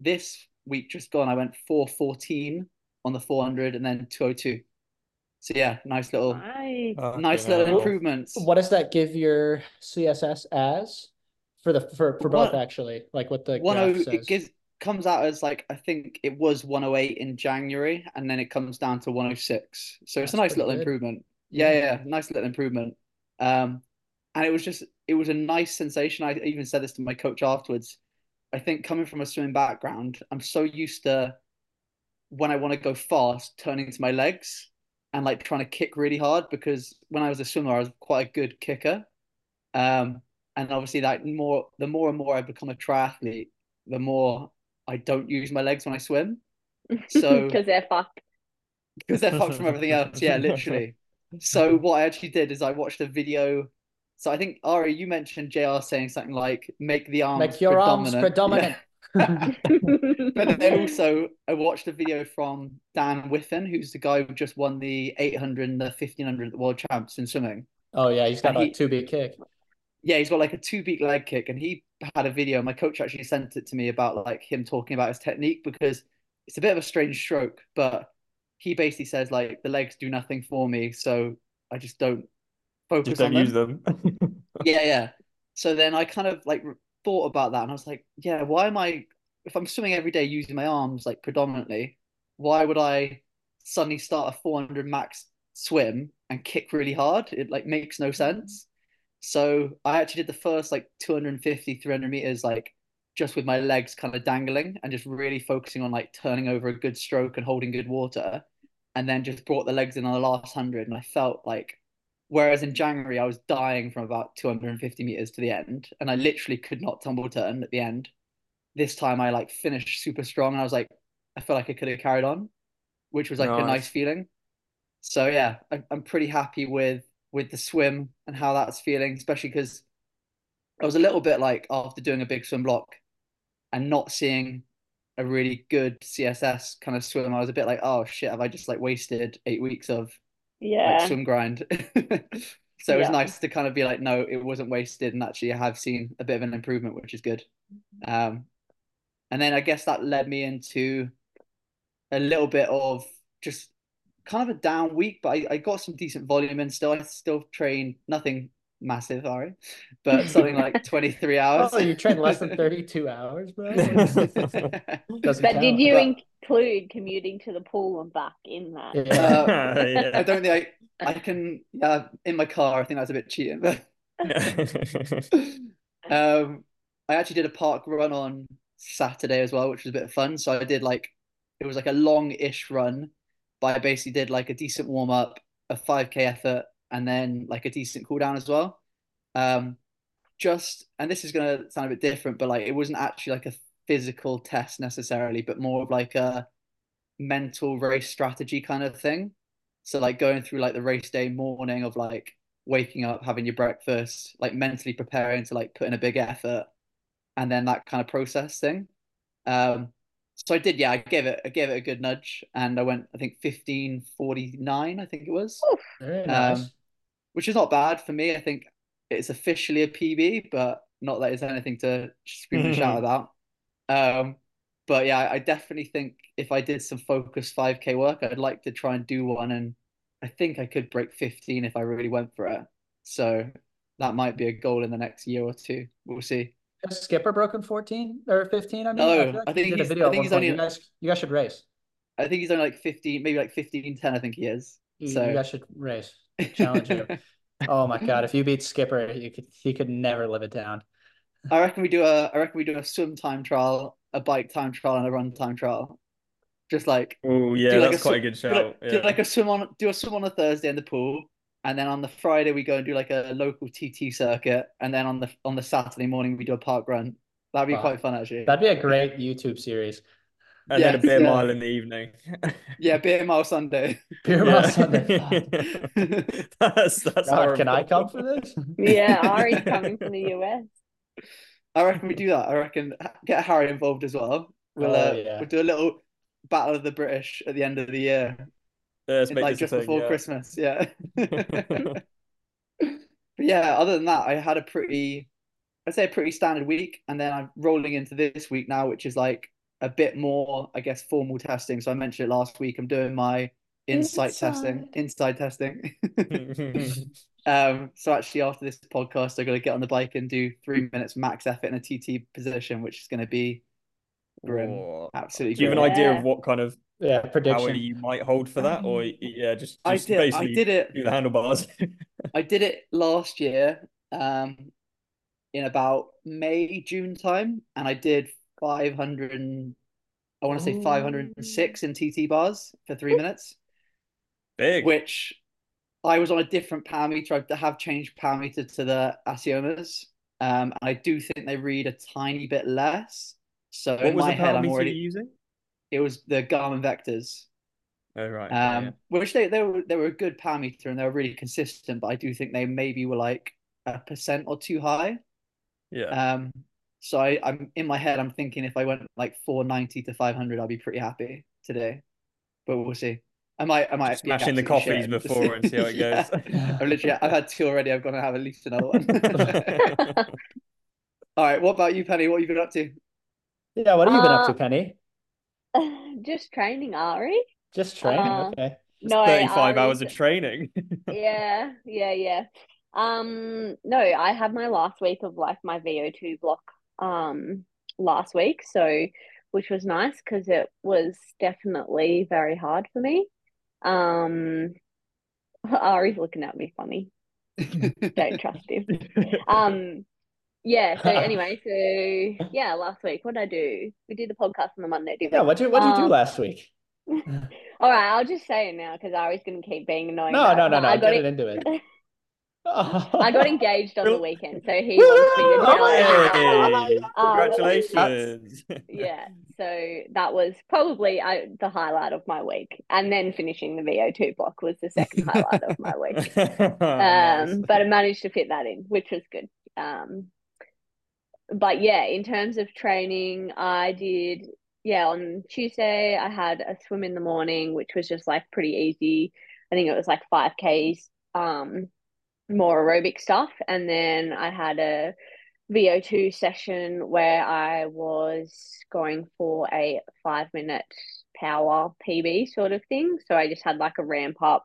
this week just gone, I went 414 on the 400 and then 202. So yeah, nice little Nice. nice Fucking little hell. improvements. What does that give your CSS as for the for, for both One- actually? Like what the One graph oh says. it gives comes out as like I think it was 108 in January and then it comes down to 106. So it's a nice little good. improvement. Yeah, yeah, nice little improvement. Um, and it was just it was a nice sensation. I even said this to my coach afterwards. I think coming from a swimming background, I'm so used to when I want to go fast, turning to my legs and like trying to kick really hard because when I was a swimmer, I was quite a good kicker. Um, and obviously that more the more and more I become a triathlete, the more I don't use my legs when I swim. So because they're fucked. because they're fucked from everything else. Yeah, literally. So what I actually did is I watched a video. So I think Ari, you mentioned JR saying something like "make the arms Make your arms predominant." predominant. But then also I watched a video from Dan Wiffen, who's the guy who just won the 800 and the 1500 at the World Champs in swimming. oh yeah, he's got And a he- two beat kick. Yeah, he's got like a two beat leg kick, and he had a video. My coach actually sent it to me about like him talking about his technique because it's a bit of a strange stroke, but he basically says like the legs do nothing for me, so I just don't focus Just don't on use them. Yeah, yeah. So then I kind of like thought about that, and I was like, yeah, why am I? If I'm swimming every day using my arms like predominantly, why would I suddenly start a 400 max swim and kick really hard? It like makes no sense. So I actually did the first like 250, 300 meters like just with my legs kind of dangling and just really focusing on like turning over a good stroke and holding good water, and then just brought the legs in on the last hundred, and I felt like Whereas in January, I was dying from about 250 meters to the end, and I literally could not tumble turn at the end. this time I like finished super strong and I was like, I felt like I could have carried on, which was like a Nice. nice feeling. So yeah, I, I'm pretty happy with with the swim and how that's feeling, especially because I was a little bit like after doing a big swim block and not seeing a really good CSS kind of swim, I was a bit like, oh shit, have I just like wasted eight weeks of like Yeah. swim grind? So it was Yeah. nice to kind of be like, no, it wasn't wasted, and actually I have seen a bit of an improvement, which is good. Um, and then I guess that led me into a little bit of just kind of a down week, but I, I got some decent volume in still. I still train nothing massive, Ari, but something like 23 hours. Oh, you train less than 32 hours, bro? But count. did you But- include commuting to the pool and back in that? Yeah. Uh, Yeah. I don't think I, I can, yeah, in my car, I think that's a bit cheating, but um, I actually did a park run on Saturday as well, which was a bit of fun. So I did like it was like a long-ish run, but I basically did like a decent warm up, a 5k effort, and then like a decent cool down as well. Um, just and this is gonna sound a bit different, but like it wasn't actually like a physical test necessarily, but more of like a mental race strategy kind of thing. So like going through like the race day morning of like waking up, having your breakfast, like mentally preparing to like put in a big effort, and then that kind of process thing. Um, so I did, yeah, I gave it, I gave it a good nudge, and I went, I think fifteen forty nine, I think it was, Very nice. Which is not bad for me. I think it's officially a PB, but not that it's anything to scream and shout about. Um, but yeah, I, definitely think if I did some focused 5K work, I'd like to try and do one, and I think I could break 15 if I really went for it. So that might be a goal in the next year or two. We'll see. Has Skipper broken 14 or 15? I mean, No, I, like I think he's- video I think he's only- You guys, you guys should race. I think he's only like 15, maybe like 15, 10, I think he is. You, So- you guys should race. Challenge you. Oh my God! If you beat Skipper, you could he could never live it down. I reckon we do a I reckon we do a swim time trial, a bike time trial, and a run time trial. Just like Oh yeah, do like that's a quite a sw- good do shout. like, do like a swim on do a swim on a Thursday in the pool, and then on the Friday we go and do like a local TT circuit, and then on the on the Saturday morning we do a park run. That'd be Wow. quite fun actually. That'd be a great YouTube series. And then a beer yeah. mile in the evening. Yeah, beer mile Sunday. Beer Yeah. Mile Sunday. that's that's God, can I come for this? Yeah, Ari's coming from the US. I reckon we do that. I reckon get Harry involved as well. We'll Oh, uh, yeah. we'll do a little battle of the British at the end of the year, Yeah, in, like just thing, before yeah. Christmas. Yeah. But yeah, other than that, I had a pretty, I'd say a pretty standard week, and then I'm rolling into this week now, which is like a bit more, I guess, formal testing. So I mentioned it last week. I'm doing my insight testing, INSCYD testing. um, so actually, after this podcast, I'm gonna get on the bike and do three minutes max effort in a TT position, which is gonna be grim, Whoa. absolutely Do you have an idea Yeah. of what kind of Yeah, power prediction. you might hold for that, or yeah, just, I just did, basically I did it. do the handlebars? I did it last year, um, in about May, June time, and I did 500 and I want to say 506 in TT bars for three minutes, Big. which I was on a different power meter. I have changed power meter to the Assiomas, um, and I do think they read a tiny bit less. So what in was my the head, power I'm meter already. you using? It was the Garmin Vectors. Oh right. okay, Um, yeah. which they they were they were a good power meter and they were really consistent, but I do think they maybe were like a percent or two high. Yeah. Um, so I, I'm in my head, I'm thinking if I went like 490 to 500, I'll be pretty happy today. But we'll see. I might I might Just be smashing the absolutely coffees shit. before and see how it Yeah. goes. I've literally I've had two already. I've got to have at least another one. All right. What about you, Penny? What have you been up to? Yeah, what have you been up to, Uh, Penny? Just training, Ari. Just training. uh, okay. It's No, 35 hours of training. yeah, yeah, yeah. Um, no, I had my last week of like my VO2 block um last week, so which was nice because it was definitely very hard for me. Um, Ari's looking at me funny. Don't trust him. Um, yeah. So anyway, so yeah, last week, what did I do? We did the podcast on the Monday? Yeah, what did you what did you do Um, last week? All right, I'll just say it now because Ari's gonna keep being annoying. No, no, no, no. I got Get it into it. I got engaged on the weekend, so he wants me to tell him. Hey, Um, congratulations. Yeah, so that was probably I, the highlight of my week, and then finishing the VO2 block was the second highlight of my week. Um, Nice. but I managed to fit that in, which was good. Um, but yeah, in terms of training, I did, yeah, on Tuesday, I had a swim in the morning, which was just like pretty easy. I think it was like 5Ks, um, more aerobic stuff. And then I had a VO2 session where I was going for a five minute power PB sort of thing. So I just had like a ramp up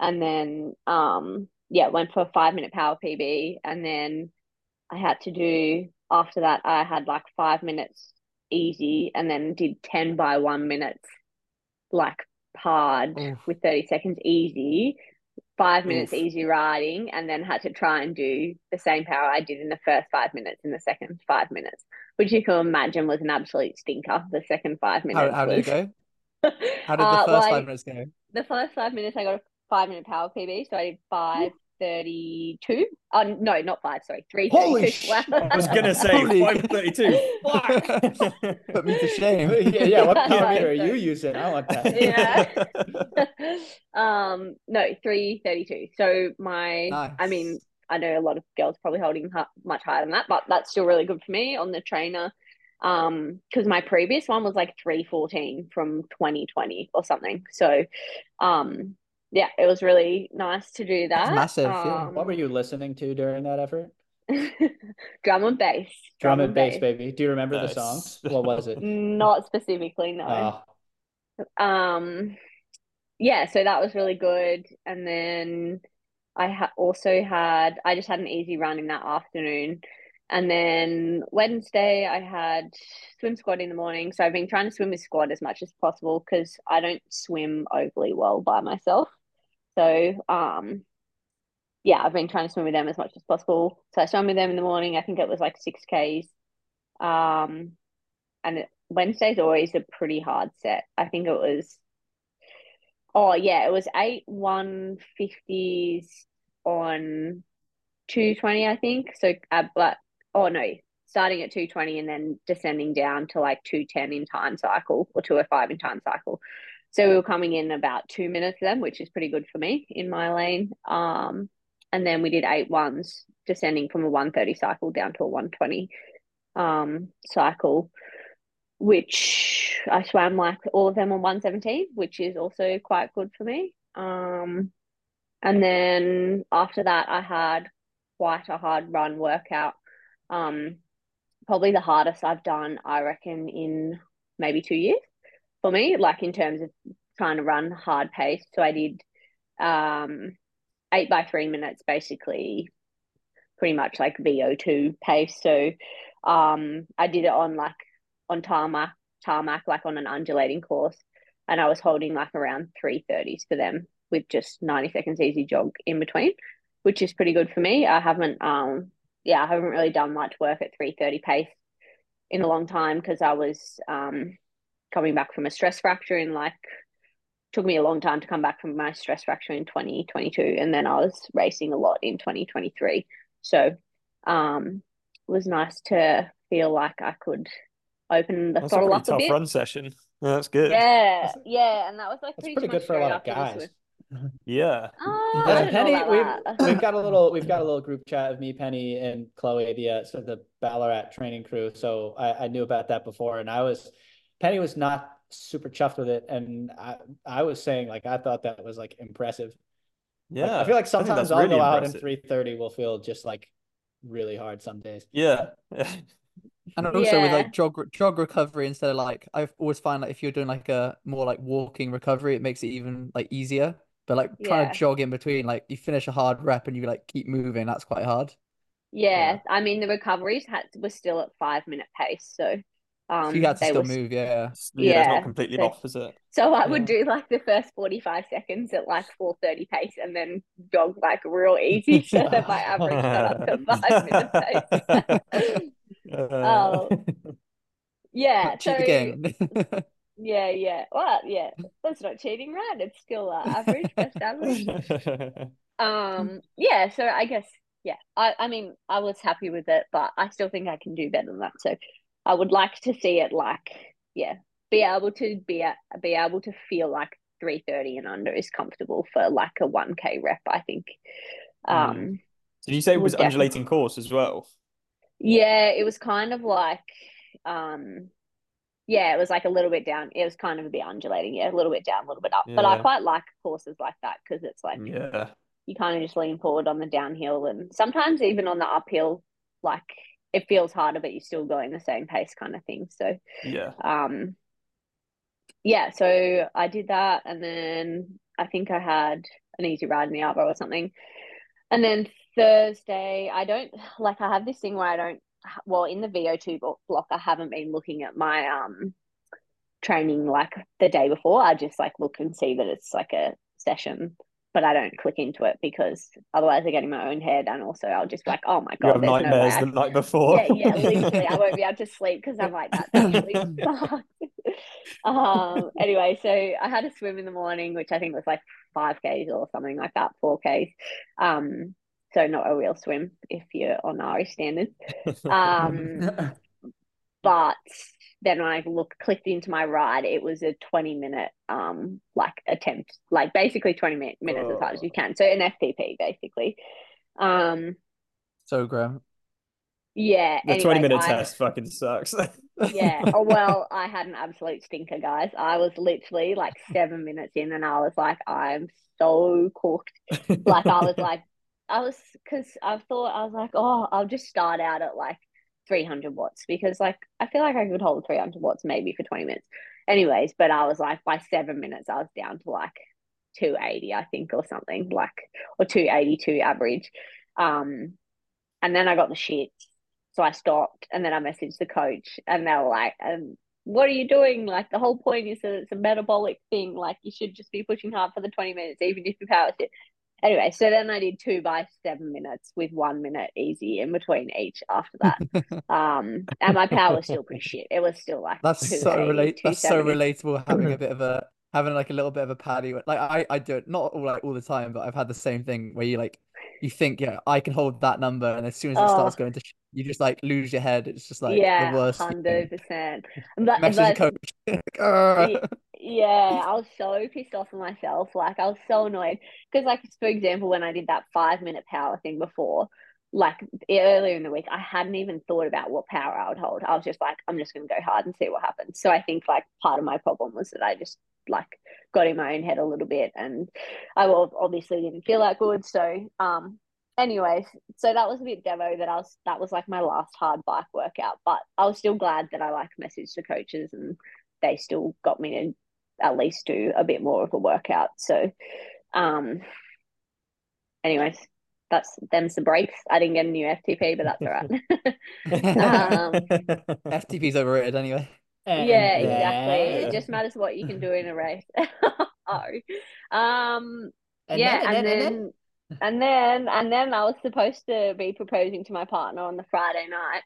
and then um yeah, went for a five minute power PB and then I had to do after that I had like five minutes easy and then did 10 by one minutes like hard with 30 seconds easy five minutes Oof. easy riding and then had to try and do the same power I did in the first five minutes in the second five minutes which you can imagine was an absolute stinker the second five minutes how did it go? How did the Uh, first five minutes go? the first five minutes I got a five minute power PB, so I did five thirty two. Oh no, not five, sorry, three Holy sh- two. I was gonna say Holy- 532. Put me to shame. yeah, yeah. What That's power right, are you using? I want that. yeah. um, no, three thirty two. So my, I mean, I know a lot of girls probably holding much higher than that, but that's still really good for me on the trainer. Um, because my previous one was like 314 from 2020 or something. So, um, yeah, it was really nice to do That's that. massive, yeah. Um, What were you listening to during that effort? drum and bass. Drum and bass, baby. Do you remember the songs? What was it? Not specifically, no. Oh, Um, yeah, so that was really good. And then I ha also had, I just had an easy run in that afternoon. And then Wednesday, I had swim squad in the morning. So I've been trying to swim with squad as much as possible because I don't swim overly well by myself. So, um, yeah, I've been trying to swim with them as much as possible. So I swam with them in the morning. I think it was like six Ks. Um, and it, Wednesday's always a pretty hard set. I think it was, oh yeah, it was eight one fifties on two twenty, I think. So, uh, but oh no, starting at two twenty and then descending down to like two ten in time cycle or two oh five in time cycle. So we were coming in about two minutes then, which is pretty good for me in my lane. Um, and then we did eight ones, descending from a one thirty cycle down to a one twenty um cycle which I swam like all of them on 117, which is also quite good for me. Um, and then after that, I had quite a hard run workout. Um, probably the hardest I've done, I reckon, in maybe two years for me, like in terms of trying to run hard pace. So I did um, eight by three minutes, basically, pretty much like VO2 pace. So um, I did it on like on tarmac, tarmac, like on an undulating course, and I was holding like around three thirties for them with just ninety seconds easy jog in between, which is pretty good for me. I haven't, um, yeah, I haven't really done much work at three thirty pace in a long time because I was um coming back from a stress fracture in like took me a long time to come back from my stress fracture in 2022 and then I was racing a lot in 2023 so um it was nice to feel like I could open the That's throttle pretty up a tough bit run session. Yeah, that's good. yeah yeah and that was like that's pretty, pretty good for a lot of guys. Yeah. Oh, Yeah, Penny, we've we've got a little we've got a little group chat of me, Penny, and Chloe, the uh, sort of the Ballarat training crew. So I, I knew about that before, and I was Penny was not super chuffed with it, and I I was saying like I thought that was like impressive. Like, Yeah. I feel like sometimes I'll really go out and three thirty will feel just like really hard some days. Yeah. And also with like jog jog recovery instead of like I've always find like if you're doing like a more like walking recovery, it makes it even like easier. But like trying Yeah. to jog in between, like you finish a hard rep and you like keep moving, that's quite hard. yeah I mean the recoveries had were still at five minute pace so So um you had to still were move, yeah. yeah, it's Yeah, not completely so- off, is it? So I would do like the first 45 seconds at like 430 pace and then jog like real easy so that my average got up to five minute pace. Uh, yeah, Cheat so yeah, yeah. Well, yeah, that's not cheating, right? It's still uh, average, best average. Um, yeah, so I guess yeah, I, I mean I was happy with it, but I still think I can do better than that. So I would like to see it like, yeah, be able to be be able to feel like 330 and under is comfortable for like a 1k rep, I think. Um Did you say it was undulating course as well? Yeah, it was kind of like, um, yeah, it was like a little bit down. It was kind of a bit undulating, yeah, a little bit down, a little bit up. But I quite like courses like that because it's like Yeah. you kind of just lean forward on the downhill, and sometimes even on the uphill, like it feels harder, but you're still going the same pace, kind of thing. So, Yeah. um, yeah, so I did that, and then I think I had an easy ride in the Arbor or something. And then Thursday, I don't like I have this thing where I don't well in the VO2 block I haven't been looking at my um training like the day before. I just like look and see that it's like a session, but I don't click into it because otherwise I get in my own head and also I'll just be like, oh my You god, have there's no nightmares the night before. yeah, yeah, literally, I won't be able to sleep because I'm like, that's um, anyway, so I had a swim in the morning, which I think was like five Ks or something like that, four Ks. Um, so not a real swim if you're on Ari standards. Um, but then when I look clicked into my ride, it was a 20 minute um like attempt, like basically 20 min- minutes as hard as you can. So an FTP basically. Um, So grim. yeah. The 20 minute I- test fucking sucks. Yeah. Oh well, I had an absolute stinker, guys. I was literally like seven minutes in, and I was like, I'm so cooked. Like I was like, I was because I thought I was like, oh, I'll just start out at like 300 watts because like I feel like I could hold 300 watts maybe for 20 minutes. Anyways, but I was like by seven minutes I was down to like 280, I think, or something like or 282 average. Um, and then I got the shit. So I stopped and then I messaged the coach and they were like, um, what are you doing? Like the whole point is that it's a metabolic thing. Like you should just be pushing hard for the 20 minutes, even if you power sit. Anyway, so then I did two by seven minutes with one minute easy in between each after that. um, and my power was still pretty shit. It was still like That's so 280, relate. That's so relatable. Having a bit of a having like a little bit of a paddy. Like I, I do it not all like all the time, but I've had the same thing where you like you think yeah I can hold that number, and as soon as it starts Oh. going to, sh- you just like lose your head. It's just like yeah, the worst. thing. hundred percent. But Message but- coach. "Argh." Ye- Yeah, I was so pissed off with myself. Like, I was so annoyed because, like, for example, when I did that five minute power thing before, like earlier in the week, I hadn't even thought about what power I would hold. I was just like, I'm just going to go hard and see what happens. So I think, like, part of my problem was that I just, like, got in my own head a little bit and I obviously didn't feel that good. So, um, anyways, so that was a bit devo that I was, that was like my last hard bike workout, but I was still glad that I, like, messaged the coaches and they still got me to at least do a bit more of a workout. So, um, anyways, that's them's the breaks. I didn't get a new FTP, but that's all right. um, FTP's overrated anyway. And yeah, exactly. It just matters what you can do in a race. oh, um, and yeah, then- and then and then and then I was supposed to be proposing to my partner on the Friday night,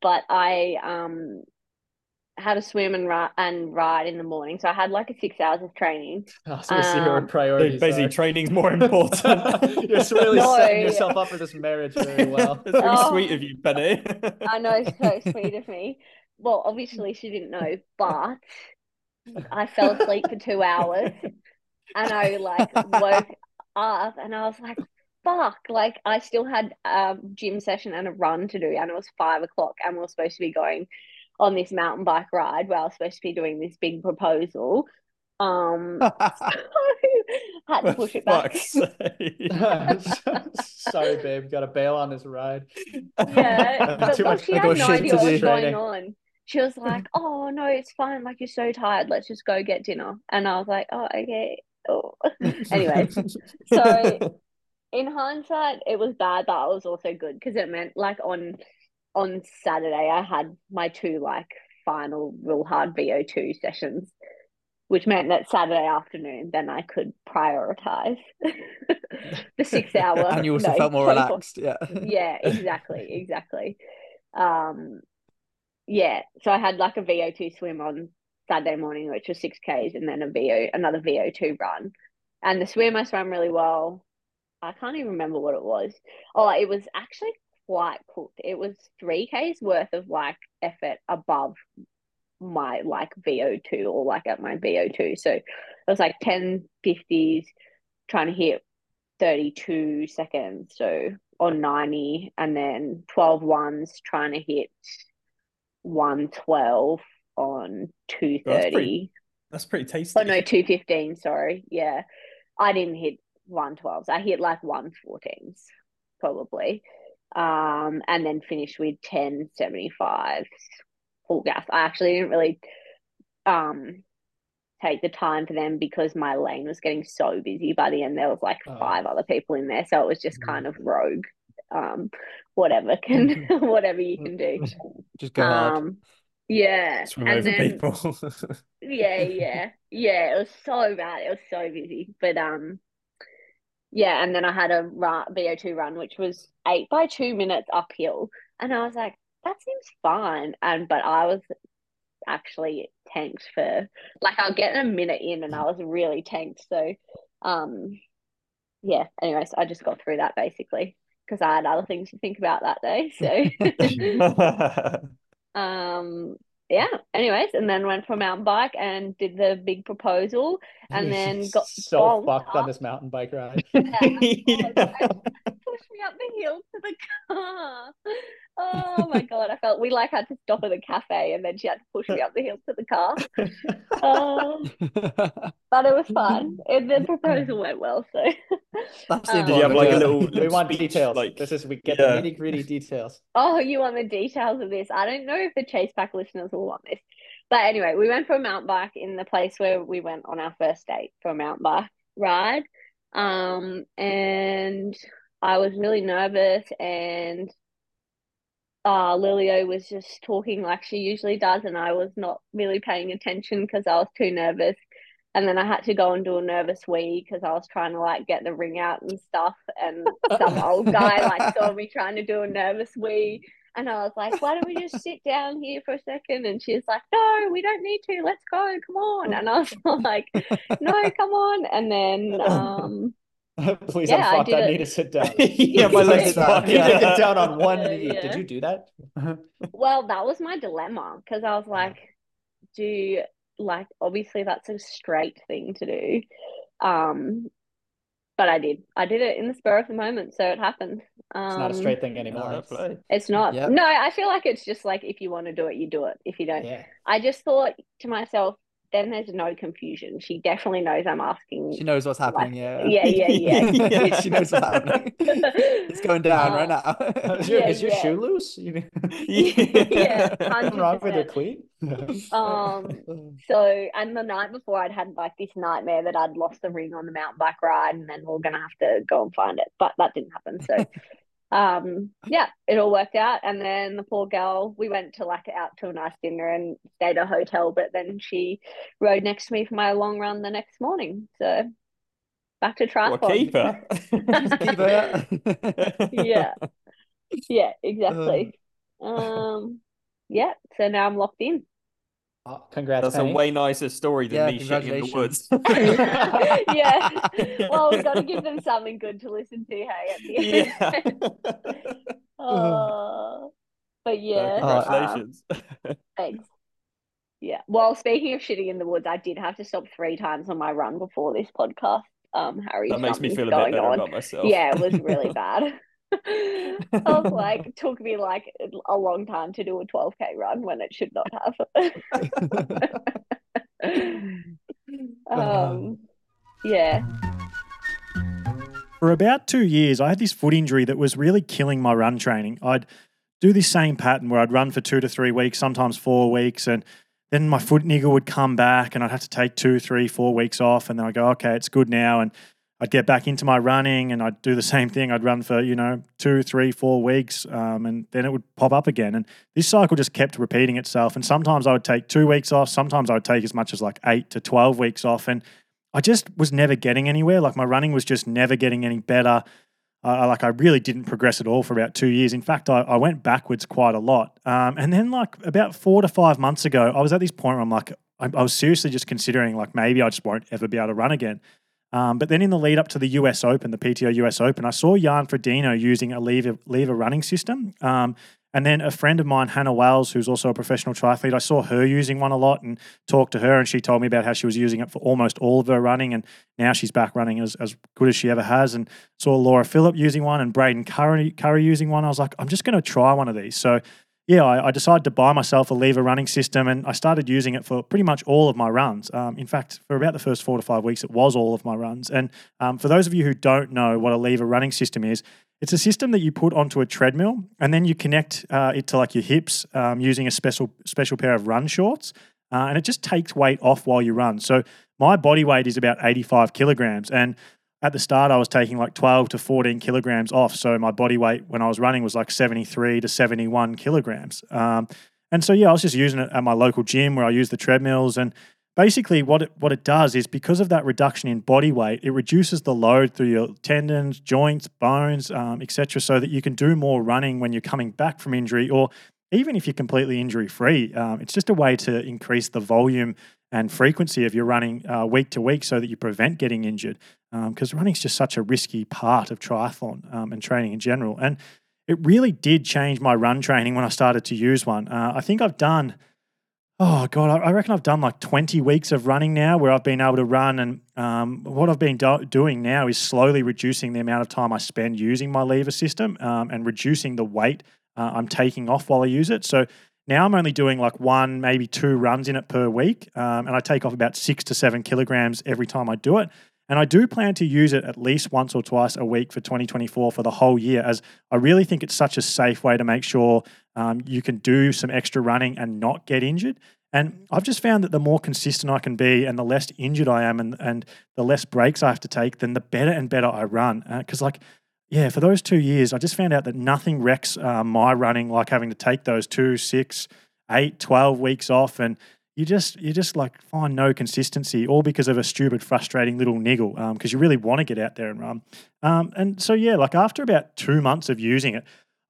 but I um had to swim and ride and ride in the morning, so I had like a six hours of training. I was gonna see your um, priorities. Basically, are. training's more important. You're just really No. setting yourself up for this marriage very well. It's very Oh. sweet of you, Penny. I know, it's so sweet of me. Well, obviously she didn't know, but I fell asleep for two hours and I like woke up and I was like, fuck, like I still had a gym session and a run to do and it was five o'clock and we were supposed to be going on this mountain bike ride where I was supposed to be doing this big proposal. Um had to push it back. Fuck's. Sorry, babe. Got to bail on this ride. Yeah, but Too much she had no idea to what do. was going Training. on. She was like, "Oh no, it's fine. Like you're so tired. Let's just go get dinner." And I was like, "Oh, okay." Oh. Anyway, so in hindsight, it was bad, but it was also good because it meant like on on Saturday I had my two like final real hard VO2 sessions, which meant that Saturday afternoon then I could prioritize the six hour. and you also no, felt more relaxed. Yeah. yeah, exactly, exactly. Um, yeah, so I had like a VO2 swim on Saturday morning, which was six Ks, and then a VO another VO2 run. And the swim I swam really well. I can't even remember what it was. Oh, it was actually quite cooked. It was three Ks worth of like effort above my like VO2 or like at my VO2. So it was like 10 50s trying to hit 32 seconds. So on 90 and then 12 ones trying to hit 112 on 230. That's pretty tasty. Oh no, 215, sorry. Yeah. I didn't hit 112s. I hit like 114s probably. Um and then finished with 1075 full gas. I actually didn't really um take the time for them because my lane was getting so busy by the end there was like Oh. five other people in there so it was just Mm. kind of rogue um whatever can whatever you can do Just go hard. um yeah Swim and over then people. yeah yeah yeah it was so bad it was so busy but um yeah and then i had a run, vo2 run which was eight by two minutes uphill. And i was like that seems fine. And but i was actually tanked for like i'll get a minute in and i was really tanked. So um yeah anyways i just got through that basically because i had other things to think about that day so. Um yeah anyways and then went for a mountain bike and did the big proposal and then got so fucked on this mountain bike ride. Yeah, I was. I pushed me up the hill to the car oh my god i felt we like had to stop at the cafe and then she had to push me up the hill to the car Oh, but it was fun and the proposal went well so That's the Um, Did you have like a little, we want speech, details. Like this is we get yeah. the nitty gritty details. Oh, you want the details of this? I don't know if the Chase Pack listeners will want this. But anyway, we went for a mountain bike in the place where we went on our first date for a mountain bike ride. Um, and I was really nervous and uh Lilio was just talking like she usually does and I was not really paying attention because I was too nervous. And then I had to go and do a nervous wee because I was trying to like get the ring out and stuff. And some old guy like saw me trying to do a nervous wee. And I was like, why don't we just sit down here for a second? And she's like, no, we don't need to. Let's go. Come on. And I was like, no, come on. And then, um, Please, Yeah, I I'm fucked. did I, need to sit down. yeah, my legs Yeah. fucked. I need get down on one Yeah, knee. yeah. Did you do that? well, that was my dilemma because I was like, do like, obviously that's a straight thing to do. Um, but I did. I did it in the spur of the moment. So it happened. Um, It's not a straight thing anymore. play. It's not. Yep. No, I feel like it's just like if you want to do it, you do it. If you don't, Yeah. I just thought to myself, then there's no confusion. She definitely knows I'm asking. She knows what's happening. Yeah. yeah, yeah, yeah. she knows what's happening. It's going down right now. Is your, Yeah, is your yeah. shoe loose? You Yeah, Something wrong with your cleat? Um, so, and the night before, I'd had like this nightmare that I'd lost the ring on the mountain bike ride, and then we are gonna have to go and find it, but that didn't happen. So, um, yeah, it all worked out. And then the poor girl, we went to like out to a nice dinner and stayed at a hotel, but then she rode next to me for my long run the next morning. So, back to What triathlon. keeper? Keeper. Yeah, yeah, exactly. Um, yeah. So now I'm locked in. Oh, congrats, That's a way nicer story than Yeah, me shitting in the woods. yeah. Well, we've got to give them something good to listen to, hey, at the end. yeah. Oh, but yeah. Uh, uh, congratulations. thanks. Yeah. Well, speaking of shitting in the woods, I did have to stop three times on my run before this podcast. Um, Harry, that makes me feel a bit better on. about myself. Yeah, it was really bad. I was like, it took me like a long time to do a 12k run when it should not have. um, yeah. For about two years, I had this foot injury that was really killing my run training. I'd do this same pattern where I'd run for two to three weeks, sometimes four weeks, and then my foot niggle would come back and I'd have to take two, three, four weeks off. And then I'd go, okay, it's good now. And I'd get back into my running and I'd do the same thing. I'd run for, you know, two, three, four weeks, um, and then it would pop up again. And this cycle just kept repeating itself. And sometimes I would take two weeks off, sometimes I would take as much as like eight to 12 weeks off. And I just was never getting anywhere. Like my running was just never getting any better. I- like I really didn't progress at all for about two years. In fact, I, I went backwards quite a lot. Um, and then like about four to five months ago, I was at this point where I'm like, I, I was seriously just considering like maybe I just won't ever be able to run again. Um, but then in the lead up to the US Open, the PTO US Open, I saw Jan Frodeno using a lever, lever running system. Um, and then a friend of mine, Hannah Wells, who's also a professional triathlete, I saw her using one a lot and talked to her, and she told me about how she was using it for almost all of her running, and now she's back running as, as good as she ever has. And saw Laura Philipp using one and Braden Currie, Currie using one. I was like, I'm just going to try one of these. So yeah, I, I, decided to buy myself a lever running system, and I started using it for pretty much all of my runs. Um, in fact, for about the first four to five weeks, it was all of my runs. And um, for those of you who don't know what a lever running system is, it's a system that you put onto a treadmill and then you connect uh, it to like your hips um, using a special special pair of run shorts, uh, and it just takes weight off while you run. So my body weight is about 85 kilograms, and at the start I was taking like 12 to 14 kilograms off. So my body weight when I was running was like 73 to 71 kilograms. Um, and so yeah, I was just using it at my local gym where I use the treadmills and basically what it, what it does is because of that reduction in body weight, it reduces the load through your tendons, joints, bones, um, etc., so that you can do more running when you're coming back from injury, or even if you're completely injury free. Um, it's just a way to increase the volume and frequency of your running uh, week to week, so that you prevent getting injured. Because um, running is just such a risky part of triathlon um, and training in general, and it really did change my run training when I started to use one. Uh, I think I've done Oh god, I reckon I've done like twenty weeks of running now, where I've been able to run, and um, what I've been do- doing now is slowly reducing the amount of time I spend using my lever system um, and reducing the weight uh, I'm taking off while I use it. So now I'm only doing like one, maybe two runs in it per week, um, and I take off about six to seven kilograms every time I do it. And I do plan to use it at least once or twice a week for 2024 for the whole year, as I really think it's such a safe way to make sure um, you can do some extra running and not get injured. And I've just found that the more consistent I can be and the less injured I am and, and the less breaks I have to take, then the better and better I run. Because, uh, like, yeah, for those two years, I just found out that nothing wrecks uh, my running like having to take those two, six, eight, 12 weeks off. And you just, you just like find no consistency, all because of a stupid, frustrating little niggle, because um, you really want to get out there and run. Um, and so, yeah, like after about two months of using it,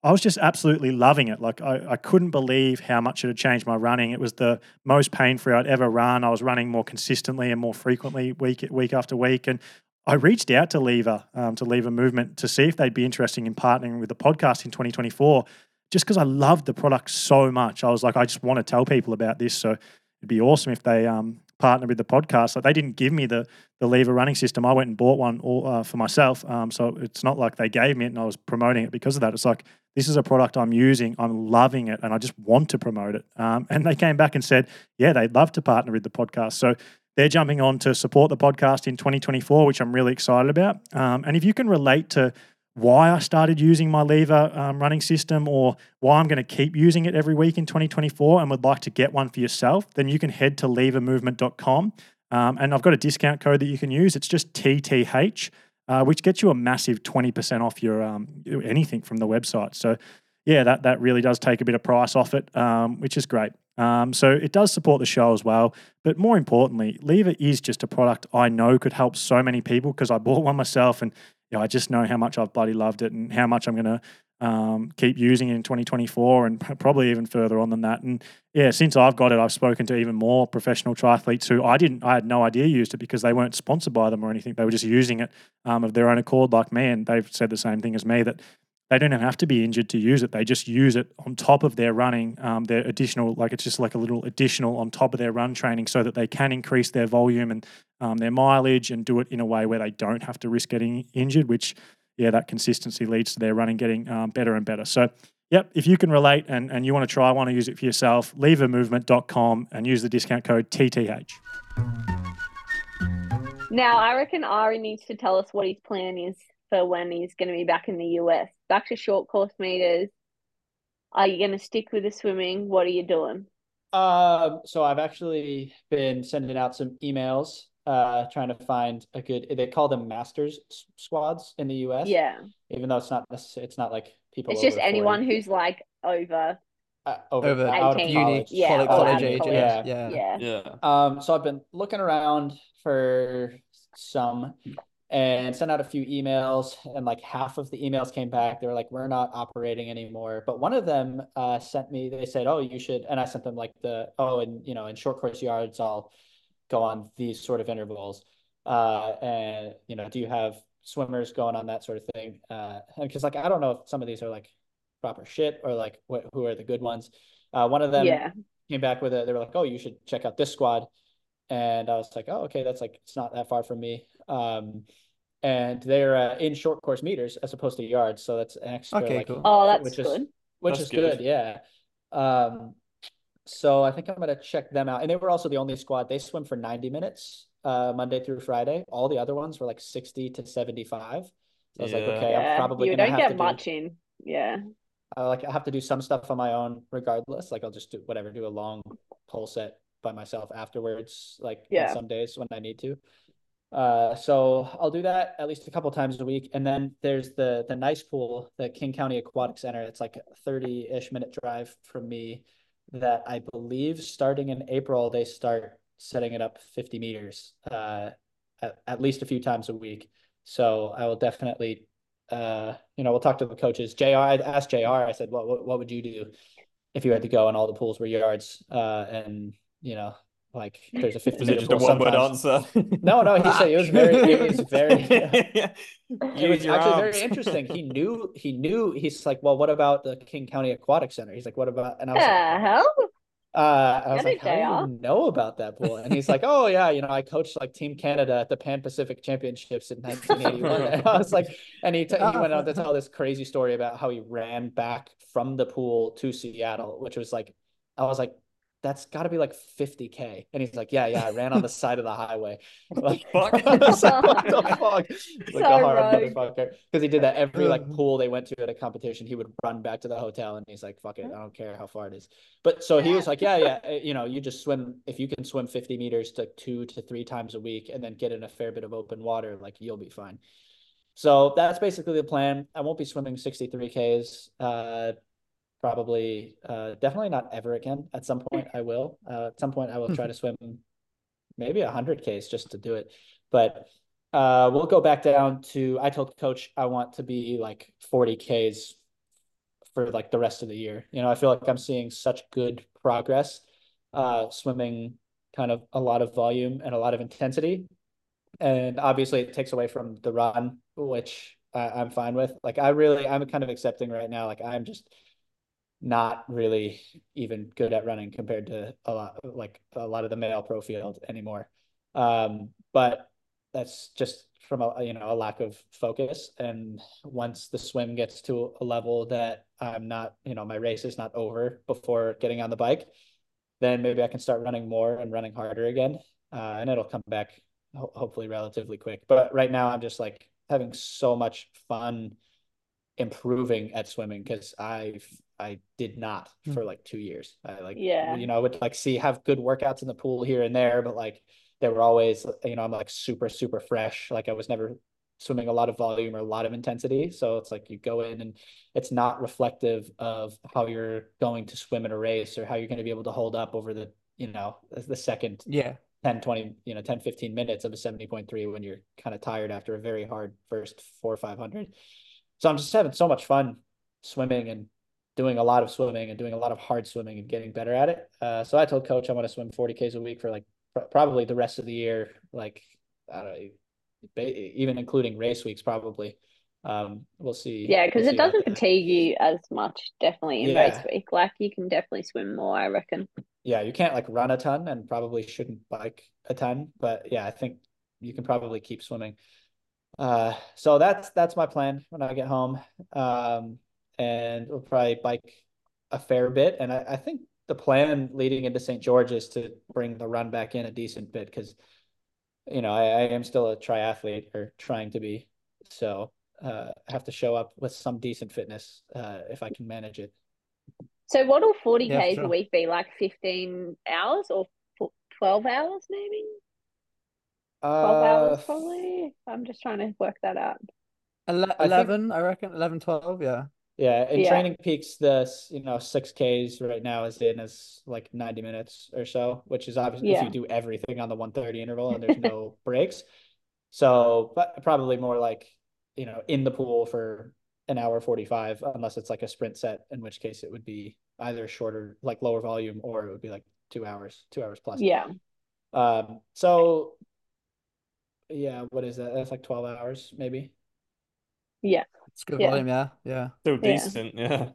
I was just absolutely loving it. Like I, I couldn't believe how much it had changed my running. It was the most pain free I'd ever run. I was running more consistently and more frequently week week after week. And I reached out to Lever, um, to Lever Movement, to see if they'd be interested in partnering with the podcast in 2024, just because I loved the product so much. I was like, I just want to tell people about this. So it'd be awesome if they um, partner with the podcast. Like they didn't give me the the lever running system. I went and bought one all, uh, for myself. Um, so it's not like they gave me it and I was promoting it because of that. It's like this is a product I'm using. I'm loving it, and I just want to promote it. Um, and they came back and said, yeah, they'd love to partner with the podcast. So they're jumping on to support the podcast in 2024, which I'm really excited about. Um, and if you can relate to why I started using my lever um, running system or why I'm going to keep using it every week in 2024 and would like to get one for yourself, then you can head to levermovement.com. Um, and I've got a discount code that you can use. It's just TTH, uh, which gets you a massive 20% off your um, anything from the website. So, yeah, that, that really does take a bit of price off it, um, which is great. Um, so it does support the show as well. But more importantly, Lever is just a product I know could help so many people because I bought one myself and you know, I just know how much I've bloody loved it and how much I'm going to um, keep using it in 2024 and probably even further on than that. And yeah, since I've got it, I've spoken to even more professional triathletes who I didn't, I had no idea used it because they weren't sponsored by them or anything. They were just using it um, of their own accord, like me. And they've said the same thing as me that they don't have to be injured to use it. They just use it on top of their running, um, their additional, like it's just like a little additional on top of their run training so that they can increase their volume and um, their mileage and do it in a way where they don't have to risk getting injured, which, yeah, that consistency leads to their running getting um, better and better. So, yep, if you can relate and, and you want to try, want to use it for yourself, levermovement.com and use the discount code TTH. Now, I reckon Ari needs to tell us what his plan is for when he's going to be back in the US. Back to short course meters. Are you going to stick with the swimming? What are you doing? Um, so I've actually been sending out some emails, uh, trying to find a good. They call them masters squads in the U.S. Yeah. Even though it's not, it's not like people. It's just anyone 40. who's like over. Uh, over, over out of uni, yeah, college, college age, college. yeah. yeah, yeah, yeah. Um, so I've been looking around for some and sent out a few emails and like half of the emails came back they were like we're not operating anymore but one of them uh, sent me they said oh you should and i sent them like the oh and you know in short course yards i'll go on these sort of intervals Uh, and you know, do you have swimmers going on that sort of thing? Uh, because like I don't know if some of these are like proper shit or like what who are the good ones. Uh, one of them Yeah. came back with it. They were like, "Oh, you should check out this squad," and I was like, "Oh, okay, that's like it's not that far from me." Um, and they're uh, in short course meters as opposed to yards, so that's an extra Okay, like cool. Oh, that's which is good. which That's is good. good. yeah. Um, so I think I'm gonna check them out. And they were also the only squad. They swim for 90 minutes, uh, Monday through Friday. All the other ones were like 60 to 75. So I was like, okay, Yeah, I'm probably you gonna don't have get to do, much in. Yeah. I like I have to do some stuff on my own regardless. Like I'll just do whatever, do a long pull set by myself afterwards, like Yeah. on some days when I need to. Uh, so I'll do that at least a couple times a week. And then there's the the nice pool, the King County Aquatic Center. It's like a 30-ish minute drive from me that I believe starting in April they start setting it up 50 meters uh at, at least a few times a week. So I will definitely uh you know we'll talk to the coaches. JR I asked JR, I said, what, what what would you do if you had to go and all the pools were yards? Uh and you know, like there's a 50 Was it meter just a one word answer? No, no, he said it was very it was very Yeah. it was actually arms. very interesting. He knew he knew he's like, well, what about the King County Aquatic Center? He's like, what about and I was The like, hell? uh, I was like, how do you know about that pool? And he's like, oh yeah, you know, I coached like Team Canada at the Pan Pacific Championships in 1981. And I was like, and he, t- he went on to tell this crazy story about how he ran back from the pool to Seattle, which was like, I was like, that's got to be like 50k. And he's like, yeah, yeah, I ran on the side of the highway. Like, fuck? Like, what the fuck? Like So a hard motherfucker. Because he did that every like pool they went to at a competition. He would run back to the hotel and he's like, fuck it, I don't care how far it is. But so he was like, yeah, yeah, uh, you know, you just swim if you can swim 50 meters to two to three times a week and then get in a fair bit of open water, like you'll be fine. So that's basically the plan. I won't be swimming 63Ks. Uh probably uh definitely not ever again. At some point I will. Uh at some point I will try to swim maybe 100Ks just to do it. But uh we'll go back down to I told coach I want to be like 40Ks for like the rest of the year. You know, I feel like I'm seeing such good progress uh swimming kind of a lot of volume and a lot of intensity. And obviously it takes away from the run, which I, I'm fine with. Like I really I'm kind of accepting right now like I'm just not really even good at running compared to a lot like a lot of the male pro field anymore. Um, but that's just from a you know a lack of focus. And once the swim gets to a level that I'm not, you know, my race is not over before getting on the bike, then maybe I can start running more and running harder again. Uh, and it'll come back ho- hopefully relatively quick. But right now I'm just like having so much fun improving at swimming because I've I did not hmm. for like two years. I like Yeah. you know I would like see have good workouts in the pool here and there, but like they were always you know I'm like super super fresh. Like I was never swimming a lot of volume or a lot of intensity. So it's like you go in and it's not reflective of how you're going to swim in a race or how you're going to be able to hold up over the you know the second Yeah. 10 20 you know 10 15 minutes of a 70.3 when you're kind of tired after a very hard first four or 500 so i'm just having so much fun swimming and doing a lot of swimming and doing a lot of hard swimming and getting better at it uh, so i told coach i want to swim 40ks a week for like pr- probably the rest of the year like i don't know ba- even including race weeks probably um we'll see Yeah, because we'll it doesn't fatigue you as much, definitely in Yeah. race week. Like you can definitely swim more, I reckon. yeah, you can't like run a ton and probably shouldn't bike a ton, but yeah, I think you can probably keep swimming. Uh, so that's that's my plan when I get home. Um, and we'll probably bike a fair bit. And I, I think the plan leading into St. George is to bring the run back in a decent bit because you know, I, I am still a triathlete or trying to be. So uh I have to show up with some decent fitness uh if I can manage it. So what will 40 Yeah, Ks sure. a week be? Like 15 hours or 12 hours maybe? 12 Uh, hours probably. I'm just trying to work that out. Ele- think- 11, I reckon. 11, 12, yeah. Yeah, in Yeah. training peaks, the you know six Ks right now is in as like ninety minutes or so, which is obviously if you do everything on the one thirty interval and there's no breaks. So, but probably more like you know in the pool for an hour forty five, unless it's like a sprint set, in which case it would be either shorter, like lower volume, or it would be like two hours, two hours plus. Yeah. Um, so Yeah, what is that? That's like 12 hours, maybe. Yeah. It's good Yeah. volume, yeah, yeah. Still Yeah. decent, yeah.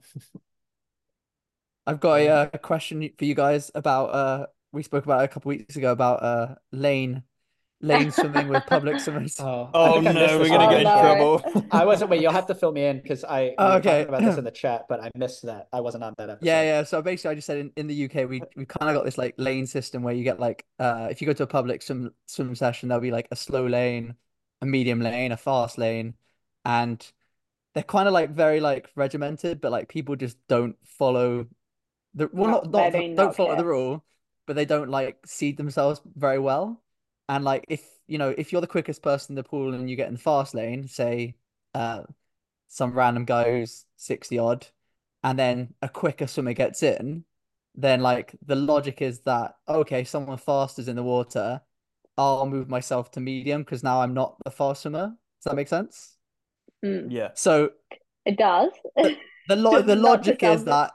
I've got a, uh, question for you guys about uh we spoke about a couple weeks ago about uh lane lane swimming with public swimmers. Oh, Oh think I missed no, we're gonna one. get in Oh, no. trouble. I wasn't. Wait, you'll have to fill me in because I Oh, were okay. talking about this in the chat, but I missed that. I wasn't on that episode. Yeah, yeah. So basically, I just said in, in the UK, we we kind of got this like lane system where you get like uh if you go to a public swim swim session, there'll be like a slow lane, a medium lane, a fast lane, and they're kind of like very like regimented, but like people just don't follow the well Not- not not do don't follow the rule, but they don't like seed themselves very well. And like if you know if you're the quickest person in the pool and you get in the fast lane, say uh some random guy who's 60 odd, and then a quicker swimmer gets in, then like the logic is that okay, someone fast is in the water, I'll move myself to medium because now I'm not the fast swimmer. Does that make sense? Mm, Yeah. So it does. the lo the logic is that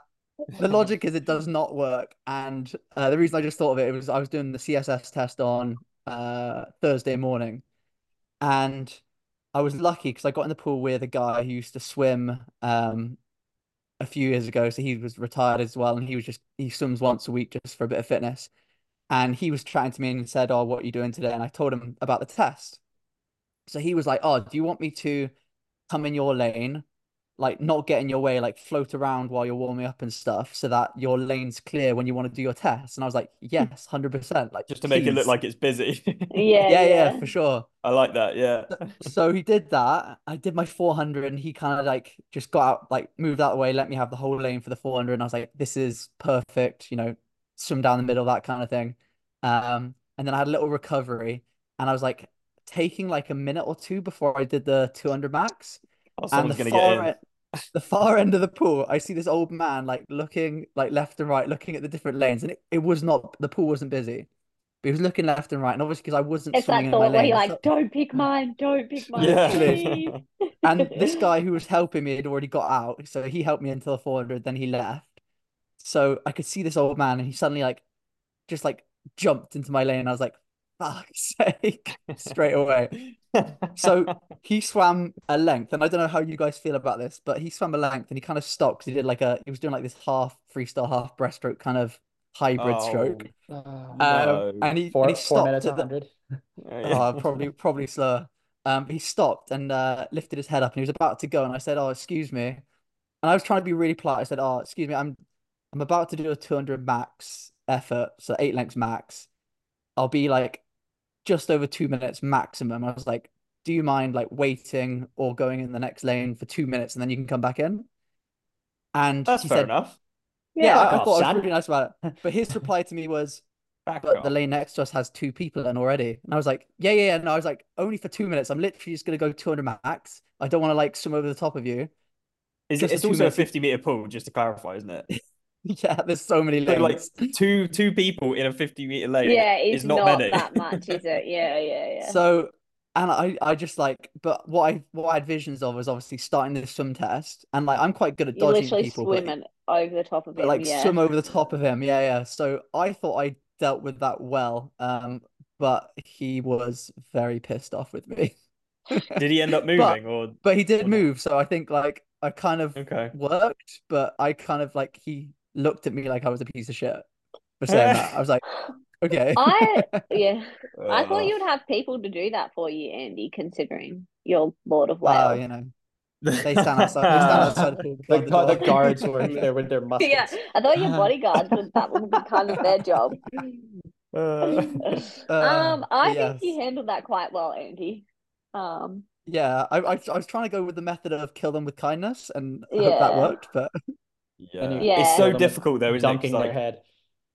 the logic is it does not work, and uh, the reason I just thought of it, it was I was doing the CSS test on uh Thursday morning, and I was lucky because I got in the pool with a guy who used to swim um a few years ago, so he was retired as well, and he was just he swims once a week just for a bit of fitness, and he was chatting to me and said, "Oh, what are you doing today?" And I told him about the test, so he was like, "Oh, do you want me to come in your lane?" like not get in your way, like float around while you're warming up and stuff, so that your lane's clear when you want to do your test. And I was like, yes, hundred percent. Like Just to make it look like it's busy. Yeah, yeah, yeah, yeah. for sure. I like that, yeah. So he did that. I did my 400, and he kind of like just got out, like moved out of the way, let me have the whole lane for the 400. And I was like, this is perfect, you know, swim down the middle, that kind of thing. Um, and then I had a little recovery, and I was like taking like a minute or two before I did the 200 max. Oh, and the gonna far get in. end, the far end of the pool, I see this old man like looking like left and right, looking at the different lanes, and it, it was not the pool wasn't busy, but he was looking left and right, and obviously because I wasn't It's that swimming in my thought where lane, you're like, thought- don't pick mine, don't pick mine, Yeah. and this guy who was helping me had already got out, so he helped me until the 400, then he left. So I could see this old man, and he suddenly like just like jumped into my lane. And I was like, fuck's sake, straight away. So he swam a length, and I don't know how you guys feel about this, but he swam a length and he kind of stopped 'cause he did like a he was doing like this half freestyle, half breaststroke kind of hybrid stroke. Oh, Uh, no. Um, and he four and he four stopped minutes, at the- 100. oh, probably probably slower. Um, he stopped and uh, lifted his head up, and he was about to go, and I said, "Oh, excuse me," and I was trying to be really polite. I said, "Oh, excuse me, I'm I'm about to do a 200 max effort, so eight lengths max. I'll be like just over two minutes maximum." I was like, "Do you mind like waiting or going in the next lane for two minutes, and then you can come back in?" And That's he fair said, enough. "Yeah, I, Fuck I off, thought I was really nice about it." But his reply to me was, Back but off. the lane next to us has two people in already. And I was like, yeah, yeah, yeah. No, I was like, only for two minutes. I'm literally just gonna go 200 max. I don't want to like swim over the top of you. Is just it, it's the two also a 50 meter pool, just to clarify, isn't it? yeah, there's so many So like two two people in a 50 meter lane Yeah, is it's not, not, many. that much, is it? Yeah, yeah, yeah. So, and I, I just like, but what I, what I had visions of was obviously starting this swim test, and like I'm quite good at You're dodging literally people, but, swimming over the top of but him. like yeah. swim over the top of him. Yeah, yeah. So I thought I dealt with that well, um, but he was very pissed off with me. Did he end up moving or But he did Or move, so I think like I kind of okay? worked, but I kind of like he looked at me like I was a piece of shit for saying that. I was like, okay. I yeah, I Uh, thought you'd have people to do that for you, Andy, considering you're Lord of Well, Wales. you know, they stand outside. They stand outside the pool. The, beside gu- the guards were there with their muskets. Yeah, I thought your bodyguards would that would be kind of their job. uh, Um, I but think you handled that quite well, Andy. Um, Yeah, I, I I was trying to go with the method of kill them with kindness, and I hope that worked. But yeah. You Yeah. It's so difficult though, isn't it? 'Cause, dunking their like, head.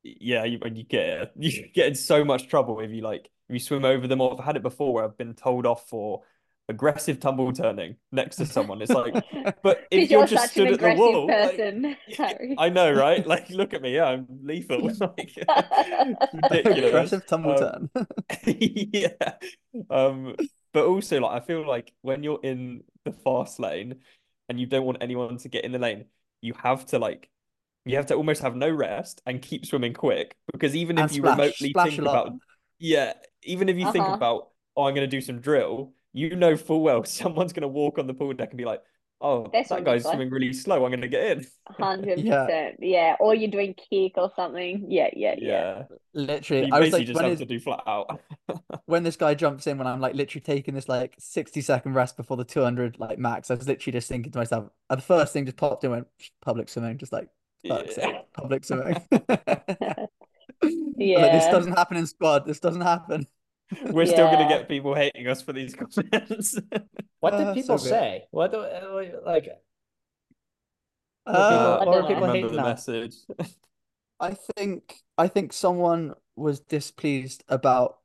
yeah, you, you get you get in so much trouble if you like if you swim over them. Or I've had it before where I've been told off for aggressive tumble turning next to someone. It's like, but if you're you're just stood at the wall, person, Harry. I know, right? Like, look at me, yeah, I'm lethal. Like, ridiculous. aggressive tumble Um, turn. yeah. Um, but also like I feel like when you're in the fast lane and you don't want anyone to get in the lane, you have to like you have to almost have no rest and keep swimming quick because even And if you splash, remotely splash think about yeah, even if you think Uh-huh. about oh, I'm going to do some drill, you know full well someone's going to walk on the pool deck and be like, oh, That's that what guy's it's like. swimming really slow. I'm going to get in. 100%. Yeah. Or you're doing kick or something. Yeah, yeah, yeah. Yeah. Literally, You I was basically like, just when, have his- to do flat out. when this guy jumps in, when I'm like literally taking this like 60 second rest before the 200 like max, I was literally just thinking to myself, uh, the first thing just popped in, went public swimming, just like fuck's Yeah. sake, public swimming. I was like, this doesn't happen in squad. This doesn't happen. We're still going to get people hating us for these comments. What Uh, did so people good. say? What do uh, like? What, Uh, people, I don't people remember hating the message. I think I think someone was displeased about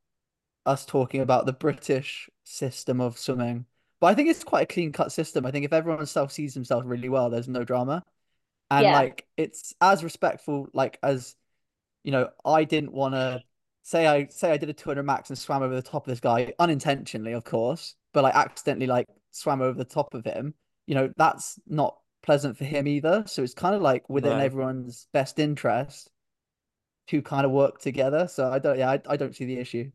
us talking about the British system of swimming. But I think it's quite a clean cut system. I think if everyone self sees themselves really well, there's no drama. And Yeah. like it's as respectful, like as you know, I didn't want to say I say I did a 200 max and swam over the top of this guy unintentionally, of course, but like accidentally like swam over the top of him. You know, that's not pleasant for him either. So it's kind of like within No. everyone's best interest to kind of work together. So I don't, yeah, I, I don't see the issue.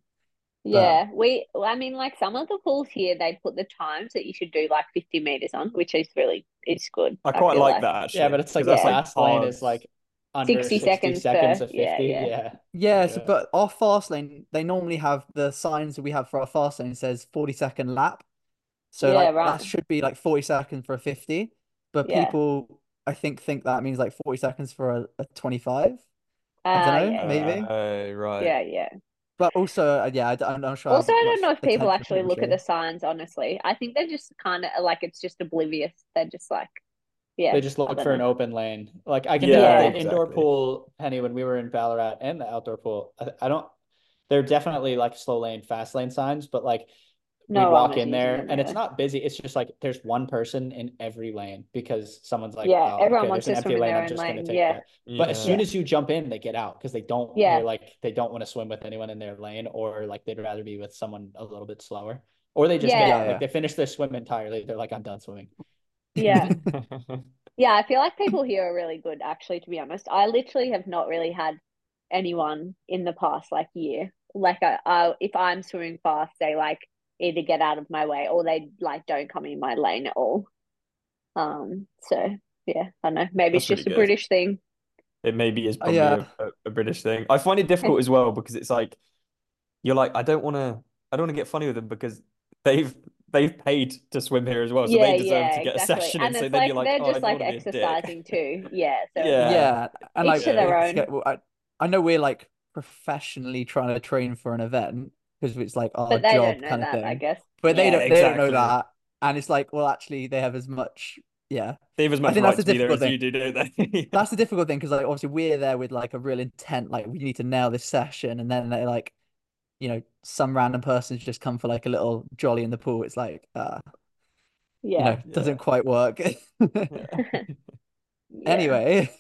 Yeah, we, I mean, like some of the pools here, they put the times that you should do like 50 meters on, which is really, it's good. I quite feel like that actually. Yeah, but it's like 'cause the that's fast lane is like under 60 60 seconds seconds per- of 50. yeah, yeah. yeah. Yes, Yeah. but our fast lane, they normally have the signs that we have for our fast lane says 40 second lap. So Yeah, like right. that should be like 40 seconds for a 50. But Yeah. people I think think that means like 40 seconds for a, a 25. I Uh, dunno, yeah, maybe. Oh, right. yeah, yeah. But also, uh, yeah, I'm not sure. Also, I don't know if people actually look at the signs, honestly. I think they're just kind of like, it's just oblivious. They're just like, yeah. They just look for an open lane. Like I can Yeah, tell Yeah. the indoor pool, Penny, when we were in Ballarat and the outdoor pool, I, I don't. They're definitely like slow lane, fast lane signs, but like we walk in there and it's not busy. It's just like there's one person in every lane because someone's like, Yeah, oh, everyone okay, wants there's an to empty swim in lane. their I'm just gonna lane, take yeah. that. But as soon as you jump in, they get out because they don't. Yeah. They're like they don't want to swim with anyone in their lane, or like they'd rather be with someone a little bit slower, or they just Yeah. get Yeah, out. yeah. Like they finish their swim entirely. They're like, I'm done swimming. Yeah. Yeah, I feel like people here are really good, actually, to be honest. I literally have not really had anyone in the past like year. Like I, I if I'm swimming fast, they like either get out of my way or they like don't come in my lane at all. Um, so yeah, I don't know. Maybe That's it's just a good. British thing. It maybe is Uh, probably yeah. a, a, a British thing. I find it difficult as well because it's like you're like, I don't want to, I don't want to get funny with them because they've they've paid to swim here as well, so yeah, they deserve yeah, to get exactly. a session, And and so it's then like you're like, they're oh, I just don't like wanna be exercising too. Yeah, so Yeah. Yeah, and Each like to their own. get- well, I, I know we're like professionally trying to train for an event because it's like our but they job don't know kind of thing. I guess. But they Yeah. don't they don't know that. And it's like, well, actually, they have as much. Yeah, They have as much think right that's to the be there as difficult you do, don't they? that's the difficult thing because like obviously we're there with like a real intent, like we need to nail this session, and then they're like, you know, some random person's just come for like a little jolly in the pool. It's like, uh, you Yeah. doesn't quite work. Yeah. Anyway,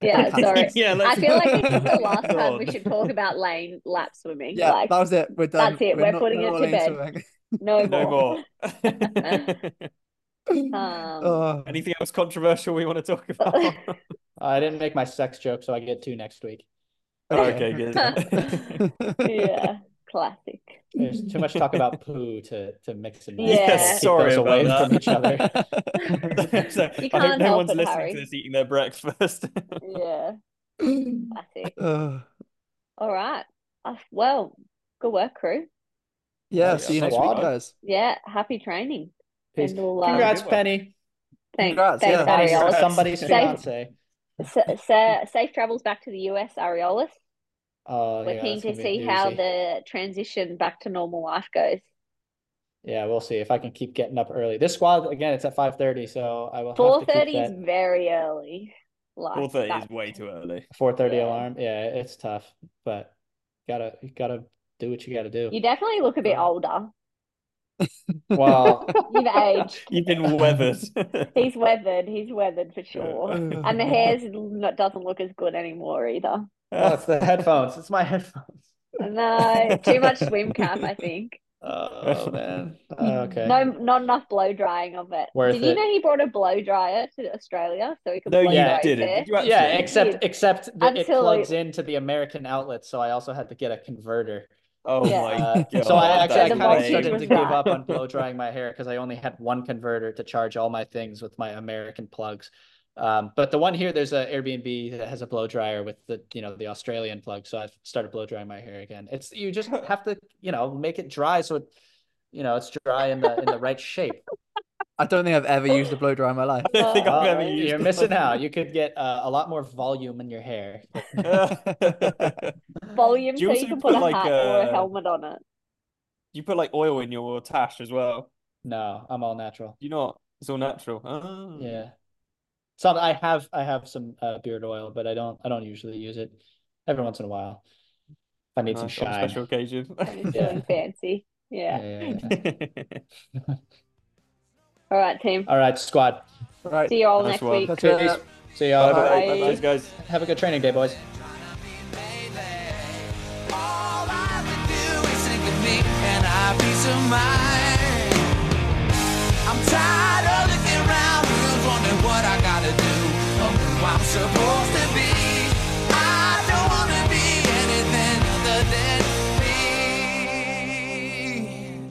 Yeah, sorry. yeah, I let's feel like this is the last time we should talk about lane lap swimming. yeah, Like that was it. We're done. that's it, we're putting no it to bed. swimming. no No more. more. Um, Oh. Anything else controversial we want to talk about? I didn't make my sex joke, so I get two next week. Okay, good. yeah, classic. There's too much talk about poo to to mix and match. Yeah. Let's sorry those away about from each other. so, You I hope can't no help one's it, listening Harry. to this eating their breakfast. Yeah, classic. Uh, All right. Uh, well, good work, crew. yeah, Yeah, see you next week, guys. Yeah, happy training. Peace. And we'll, um, Congrats, Good. Penny. Thanks, Congrats, thanks, yeah. Penny's Ariolis. somebody's fiance. Sa- sa- safe travels back to the US, Ariolis. Oh, We're yeah, keen to see how the transition back to normal life goes. Yeah, we'll see if I can keep getting up early. This squad again, it's at five thirty, so I will have Four to keep thirty is very early. Four thirty is way too early. four thirty Yeah. alarm. Yeah, it's tough, but gotta you gotta do what you gotta do. You definitely look a bit Uh, older. Well, You've aged. You've been weathered. He's weathered. He's weathered for sure. And the hair's not, doesn't look as good anymore either. oh, it's the headphones. It's my headphones. No, too much swim cap, I think. Oh man. Uh, okay. No, not enough blow drying of it. Worth Did you it. know he brought a blow dryer to Australia so he could no, blow you dry his didn't. Did? Yeah, except except that it plugs into the American outlet, so I also had to get a converter. Oh Yeah. my Uh, god. so I actually I kind of started was to give up on blow drying my hair because I only had one converter to charge all my things with my American plugs. Um, but the one here, there's an Airbnb that has a blow dryer with the you know the Australian plug. So I've started blow drying my hair again. It's you just have to you know make it dry so it you know it's dry in the in the right shape. I don't think I've ever used a blow dryer in my life. I don't think I've Uh, ever used you're one. missing out. You could get uh, a lot more volume in your hair. Volume you so you can put, put, a like, hat or a helmet on it. you put like oil in your tash as well. No, I'm all natural. You not? It's all natural. Ah. Yeah. Some I have I have some uh, beard oil, but I don't I don't usually use it. Every once in a while. If I need some Nice, on a shine. special occasion. When Yeah. fancy. Yeah. Yeah, yeah, yeah. All right, team. All right, squad. All right. See you all nice next week. Uh, See you all. Bye. Bye. Bye. Guys. Have a good training day, boys. I'm tired of looking around, wondering what I gotta do, oh, I'm supposed.